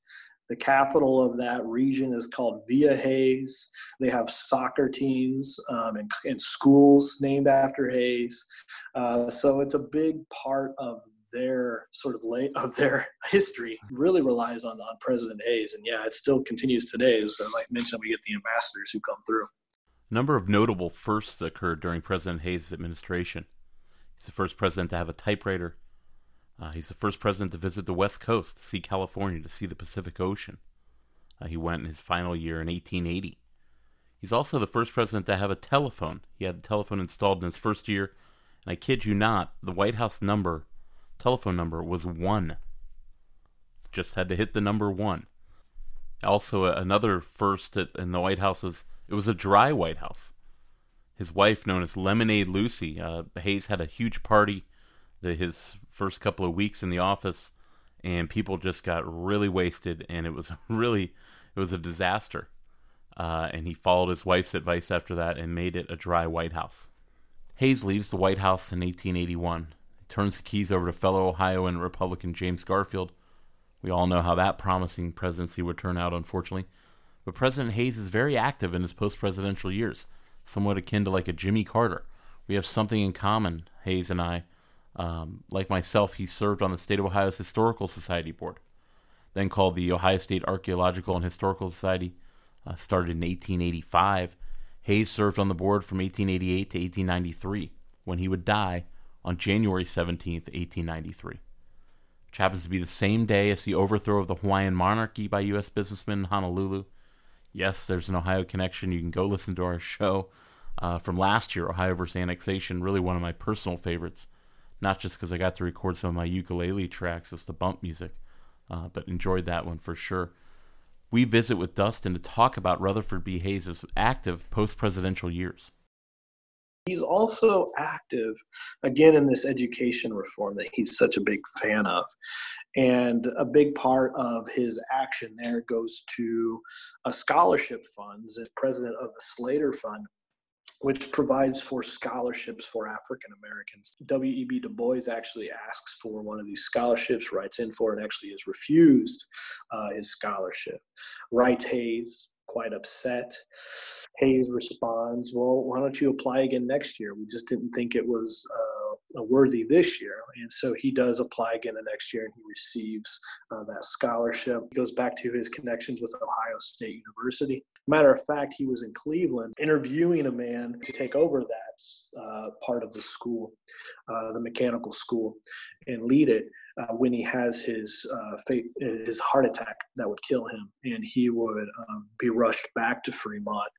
The capital of that region is called Villa Hayes. They have soccer teams um, and, and, schools named after Hayes. Uh, so it's a big part of their sort of late of their <laughs> history really relies on, on President Hayes. And yeah, it still continues today. As I mentioned, we get the ambassadors who come through. A number of notable firsts occurred during President Hayes' administration. He's the first president to have a typewriter. Uh, he's the first president to visit the West Coast, to see California, to see the Pacific Ocean. Uh, he went in his final year in 1880. He's also the first president to have a telephone. He had the telephone installed in his first year, and I kid you not, the White House number, telephone number, was one. Just had to hit the number one. Also, another first in the White House was it was a dry White House. His wife, known as Lemonade Lucy, uh, Hayes had a huge party the, his first couple of weeks in the office, and people just got really wasted, and it was <laughs> really it was a disaster. Uh, and he followed his wife's advice after that and made it a dry White House. Hayes leaves the White House in 1881. He turns the keys over to fellow Ohioan Republican James Garfield. We all know how that promising presidency would turn out, unfortunately. But President Hayes is very active in his post presidential years, somewhat akin to like a Jimmy Carter. We have something in common, Hayes and I. Um, like myself, he served on the State of Ohio's Historical Society Board, then called the Ohio State Archaeological and Historical Society, uh, started in 1885. Hayes served on the board from 1888 to 1893, when he would die on January 17, 1893, which happens to be the same day as the overthrow of the Hawaiian monarchy by U.S. businessmen in Honolulu Yes, there's an Ohio connection. You can go listen to our show uh, from last year, Ohio versus Annexation. Really one of my personal favorites, not just because I got to record some of my ukulele tracks as the bump music, uh, but enjoyed that one for sure. We visit with Dustin to talk about Rutherford B. Hayes' active post presidential years. He's also active, again, in this education reform that he's such a big fan of. And a big part of his action there goes to a scholarship funds as president of the Slater Fund, which provides for scholarships for African Americans. W.E.B. Du Bois actually asks for one of these scholarships, writes in for it, and actually is refused uh, his scholarship. Writes Hayes, quite upset. Hayes responds, Well, why don't you apply again next year? We just didn't think it was uh, worthy this year. And so he does apply again the next year and he receives uh, that scholarship. He goes back to his connections with Ohio State University. Matter of fact, he was in Cleveland interviewing a man to take over that uh, part of the school, uh, the mechanical school, and lead it uh, when he has his uh, fate, his heart attack that would kill him, and he would um, be rushed back to Fremont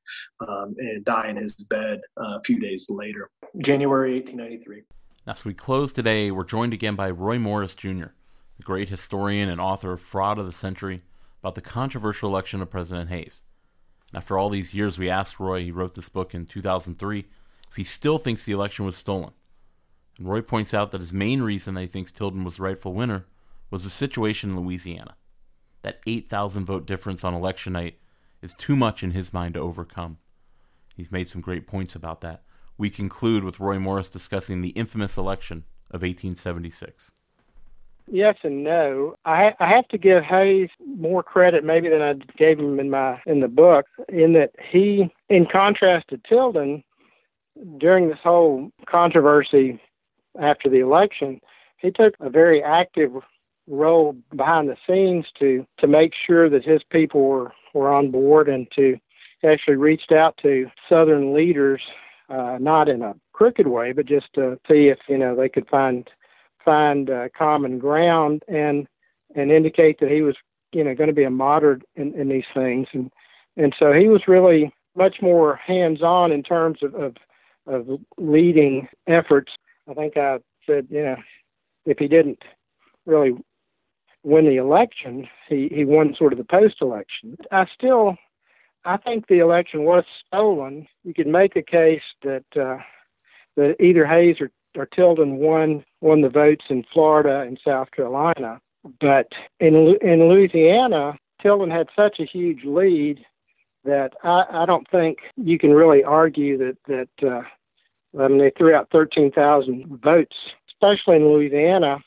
um, and die in his bed uh, a few days later, January 1893. As we close today, we're joined again by Roy Morris Jr., the great historian and author of Fraud of the Century, about the controversial election of President Hayes. And after all these years, we asked Roy, he wrote this book in 2003, if he still thinks the election was stolen. And Roy points out that his main reason that he thinks Tilden was the rightful winner was the situation in Louisiana. That 8,000 vote difference on election night is too much in his mind to overcome. He's made some great points about that. We conclude with Roy Morris discussing the infamous election of 1876. Yes and no. I I have to give Hayes more credit maybe than I gave him in my in the book, in that he, in contrast to Tilden, during this whole controversy after the election, he took a very active role behind the scenes to to make sure that his people were were on board and to actually reached out to southern leaders uh, not in a crooked way but just to see if you know they could find find uh, common ground and and indicate that he was you know going to be a moderate in, in these things. And and so he was really much more hands on in terms of, of of leading efforts I think I said, you know, if he didn't really win the election, he, he won sort of the post election. I still, I think the election was stolen. You could make a case that uh, that either Hayes or, or Tilden won won the votes in Florida and South Carolina, but in in Louisiana, Tilden had such a huge lead that I, I don't think you can really argue that that uh, They threw out 13,000 votes, especially in Louisiana.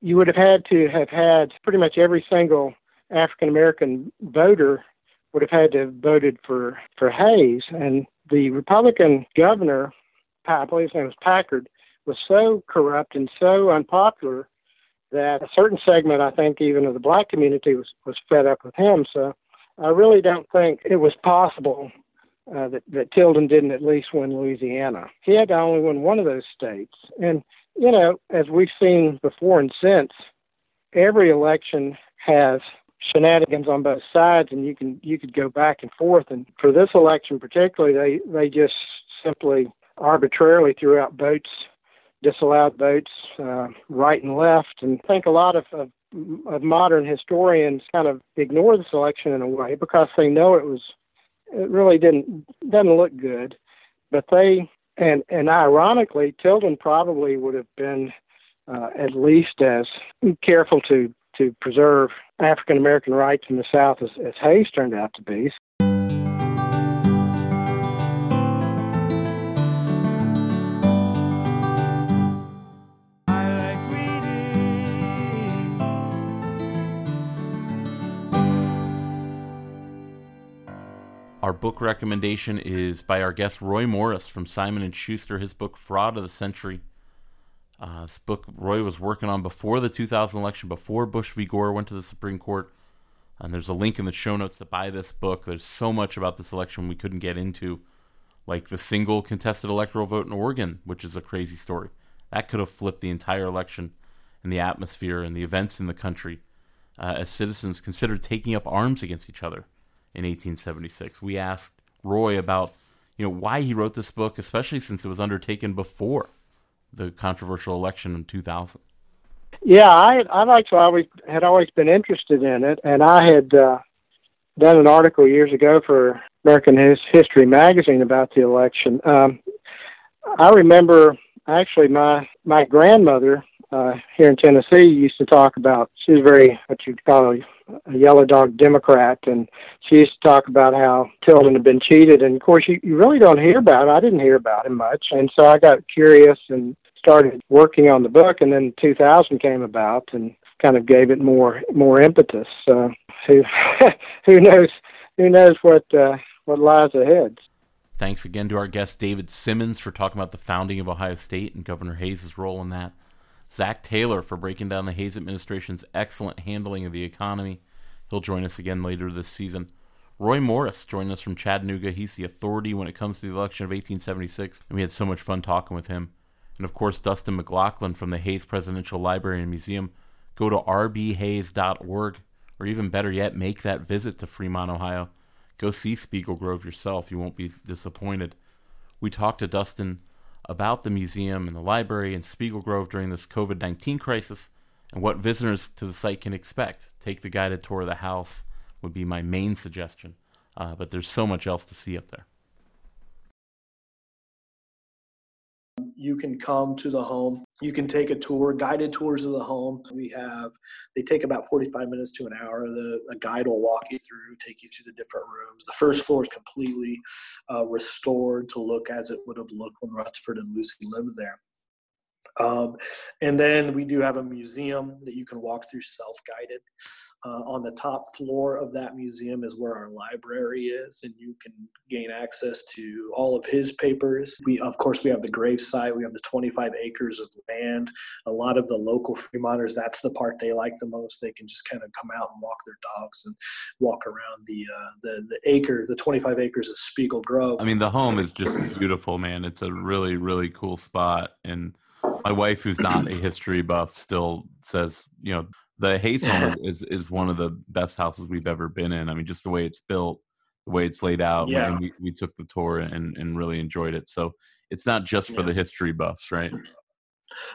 You would have had to have had pretty much every single African American voter would have had to have voted for, for Hayes. And the Republican governor, I believe his name was Packard, was so corrupt and so unpopular that a certain segment, I think, even of the black community was, was fed up with him. So I really don't think it was possible uh, that, that Tilden didn't at least win Louisiana. He had to only win one of those states. And, you know, as we've seen before and since, every election has shenanigans on both sides and you can you could go back and forth and for this election particularly they they just simply arbitrarily threw out votes disallowed votes uh, right and left and I think a lot of, of of modern historians kind of ignore this election in a way because they know it was it really didn't doesn't look good. But they and and ironically, Tilden probably would have been uh, at least as careful to to preserve African American rights in the South as, as Hayes turned out to be. Our book recommendation is by our guest Roy Morris from Simon and Schuster. His book Fraud of the Century. Uh, this book Roy was working on before the 2000 election, before Bush v. Gore went to the Supreme Court. And there's a link in the show notes to buy this book. There's so much about this election we couldn't get into, like the single contested electoral vote in Oregon, which is a crazy story. That could have flipped the entire election and the atmosphere and the events in the country uh, as citizens considered taking up arms against each other in 1876. We asked Roy about you know why he wrote this book, especially since it was undertaken before the controversial election in 2000. Yeah, I I like always had always been interested in it, and I had uh, done an article years ago for American His- History magazine about the election. Um, I remember actually my my grandmother uh, here in Tennessee used to talk about. She was very what you'd call a, yellow dog Democrat, and she used to talk about how Tilden had been cheated. And of course, you, you really don't hear about it. I didn't hear about him much, and so I got curious and started working on the book. And then 2000 came about, and kind of gave it more more impetus. Uh, who <laughs> who knows who knows what uh, what lies ahead. Thanks again to our guest David Simmons for talking about the founding of Ohio State and Governor Hayes' role in that. Zach Taylor for breaking down the Hayes administration's excellent handling of the economy. He'll join us again later this season. Roy Morris joined us from Chattanooga. He's the authority when it comes to the election of 1876, and we had so much fun talking with him. And of course, Dustin McLaughlin from the Hayes Presidential Library and Museum. Go to rbhayes.org, or even better yet, make that visit to Fremont, Ohio. Go see Spiegel Grove yourself. You won't be disappointed. We talked to Dustin about the museum and the library in Spiegel Grove during this COVID 19 crisis and what visitors to the site can expect. Take the guided tour of the house would be my main suggestion, uh, but there's so much else to see up there. you can come to the home. You can take a tour, guided tours of the home. We have, they take about 45 minutes to an hour. The a guide will walk you through, take you through the different rooms. The first floor is completely uh, restored to look as it would have looked when Rutherford and Lucy lived there. Um, and then we do have a museum that you can walk through self guided. Uh, on the top floor of that museum is where our library is, and you can gain access to all of his papers. We, of course, we have the gravesite. We have the 25 acres of land. A lot of the local Fremonters, that's the part they like the most. They can just kind of come out and walk their dogs and walk around the uh, the the acre, the 25 acres of Spiegel Grove. I mean, the home is just beautiful, man. It's a really, really cool spot, and my wife, who's not a history buff, still says, you know, the Hayes <laughs> home is is one of the best houses we've ever been in. I mean, just the way it's built, the way it's laid out. Yeah. we, we took the tour and and really enjoyed it. So it's not just for Yeah. the history buffs, right?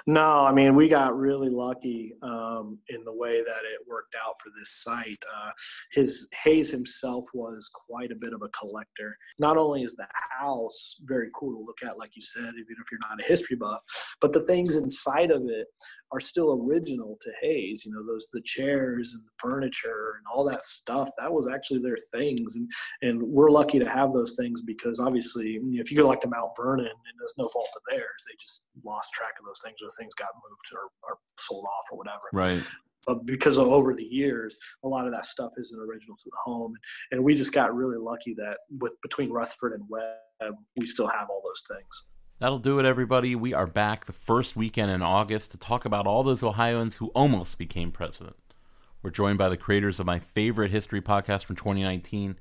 No, I mean we got really lucky um, in the way that it worked out for this site. Uh, his Hayes himself was quite a bit of a collector. Not only is the house very cool to look at, like you said, even if you're not a history buff, but the things inside of it are still original to Hayes. You know, those the chairs and the furniture and all that stuff. That was actually their things, and and we're lucky to have those things because obviously, if you go like to Mount Vernon, and it's no fault of theirs, they just lost track of those things. Those things got moved or, or sold off or whatever. Right. But because of over the years, a lot of that stuff isn't original to the home, and we just got really lucky that with between Rutherford and Webb, we still have all those things. That'll do it, everybody. We are back the first weekend in August to talk about all those Ohioans who almost became president. We're joined by the creators of my favorite history podcast from 2019,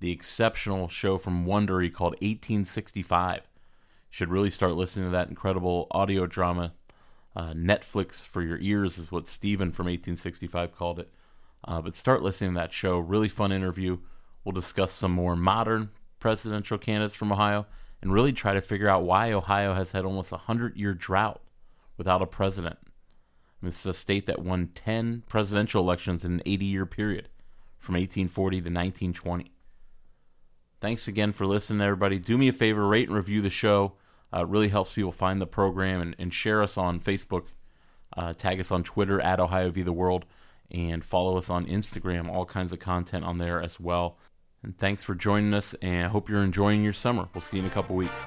the exceptional show from Wondery called 1865. Should really start listening to that incredible audio drama. Uh, Netflix for your ears is what Steven from 1865 called it. Uh, but start listening to that show. Really fun interview. We'll discuss some more modern presidential candidates from Ohio and really try to figure out why Ohio has had almost a 100 year drought without a president. I mean, this is a state that won 10 presidential elections in an 80 year period from 1840 to 1920. Thanks again for listening, everybody. Do me a favor, rate and review the show. Uh, it really helps people find the program and, and share us on Facebook. Uh, tag us on Twitter at Ohio v the World and follow us on Instagram. All kinds of content on there as well. And thanks for joining us, and I hope you're enjoying your summer. We'll see you in a couple weeks.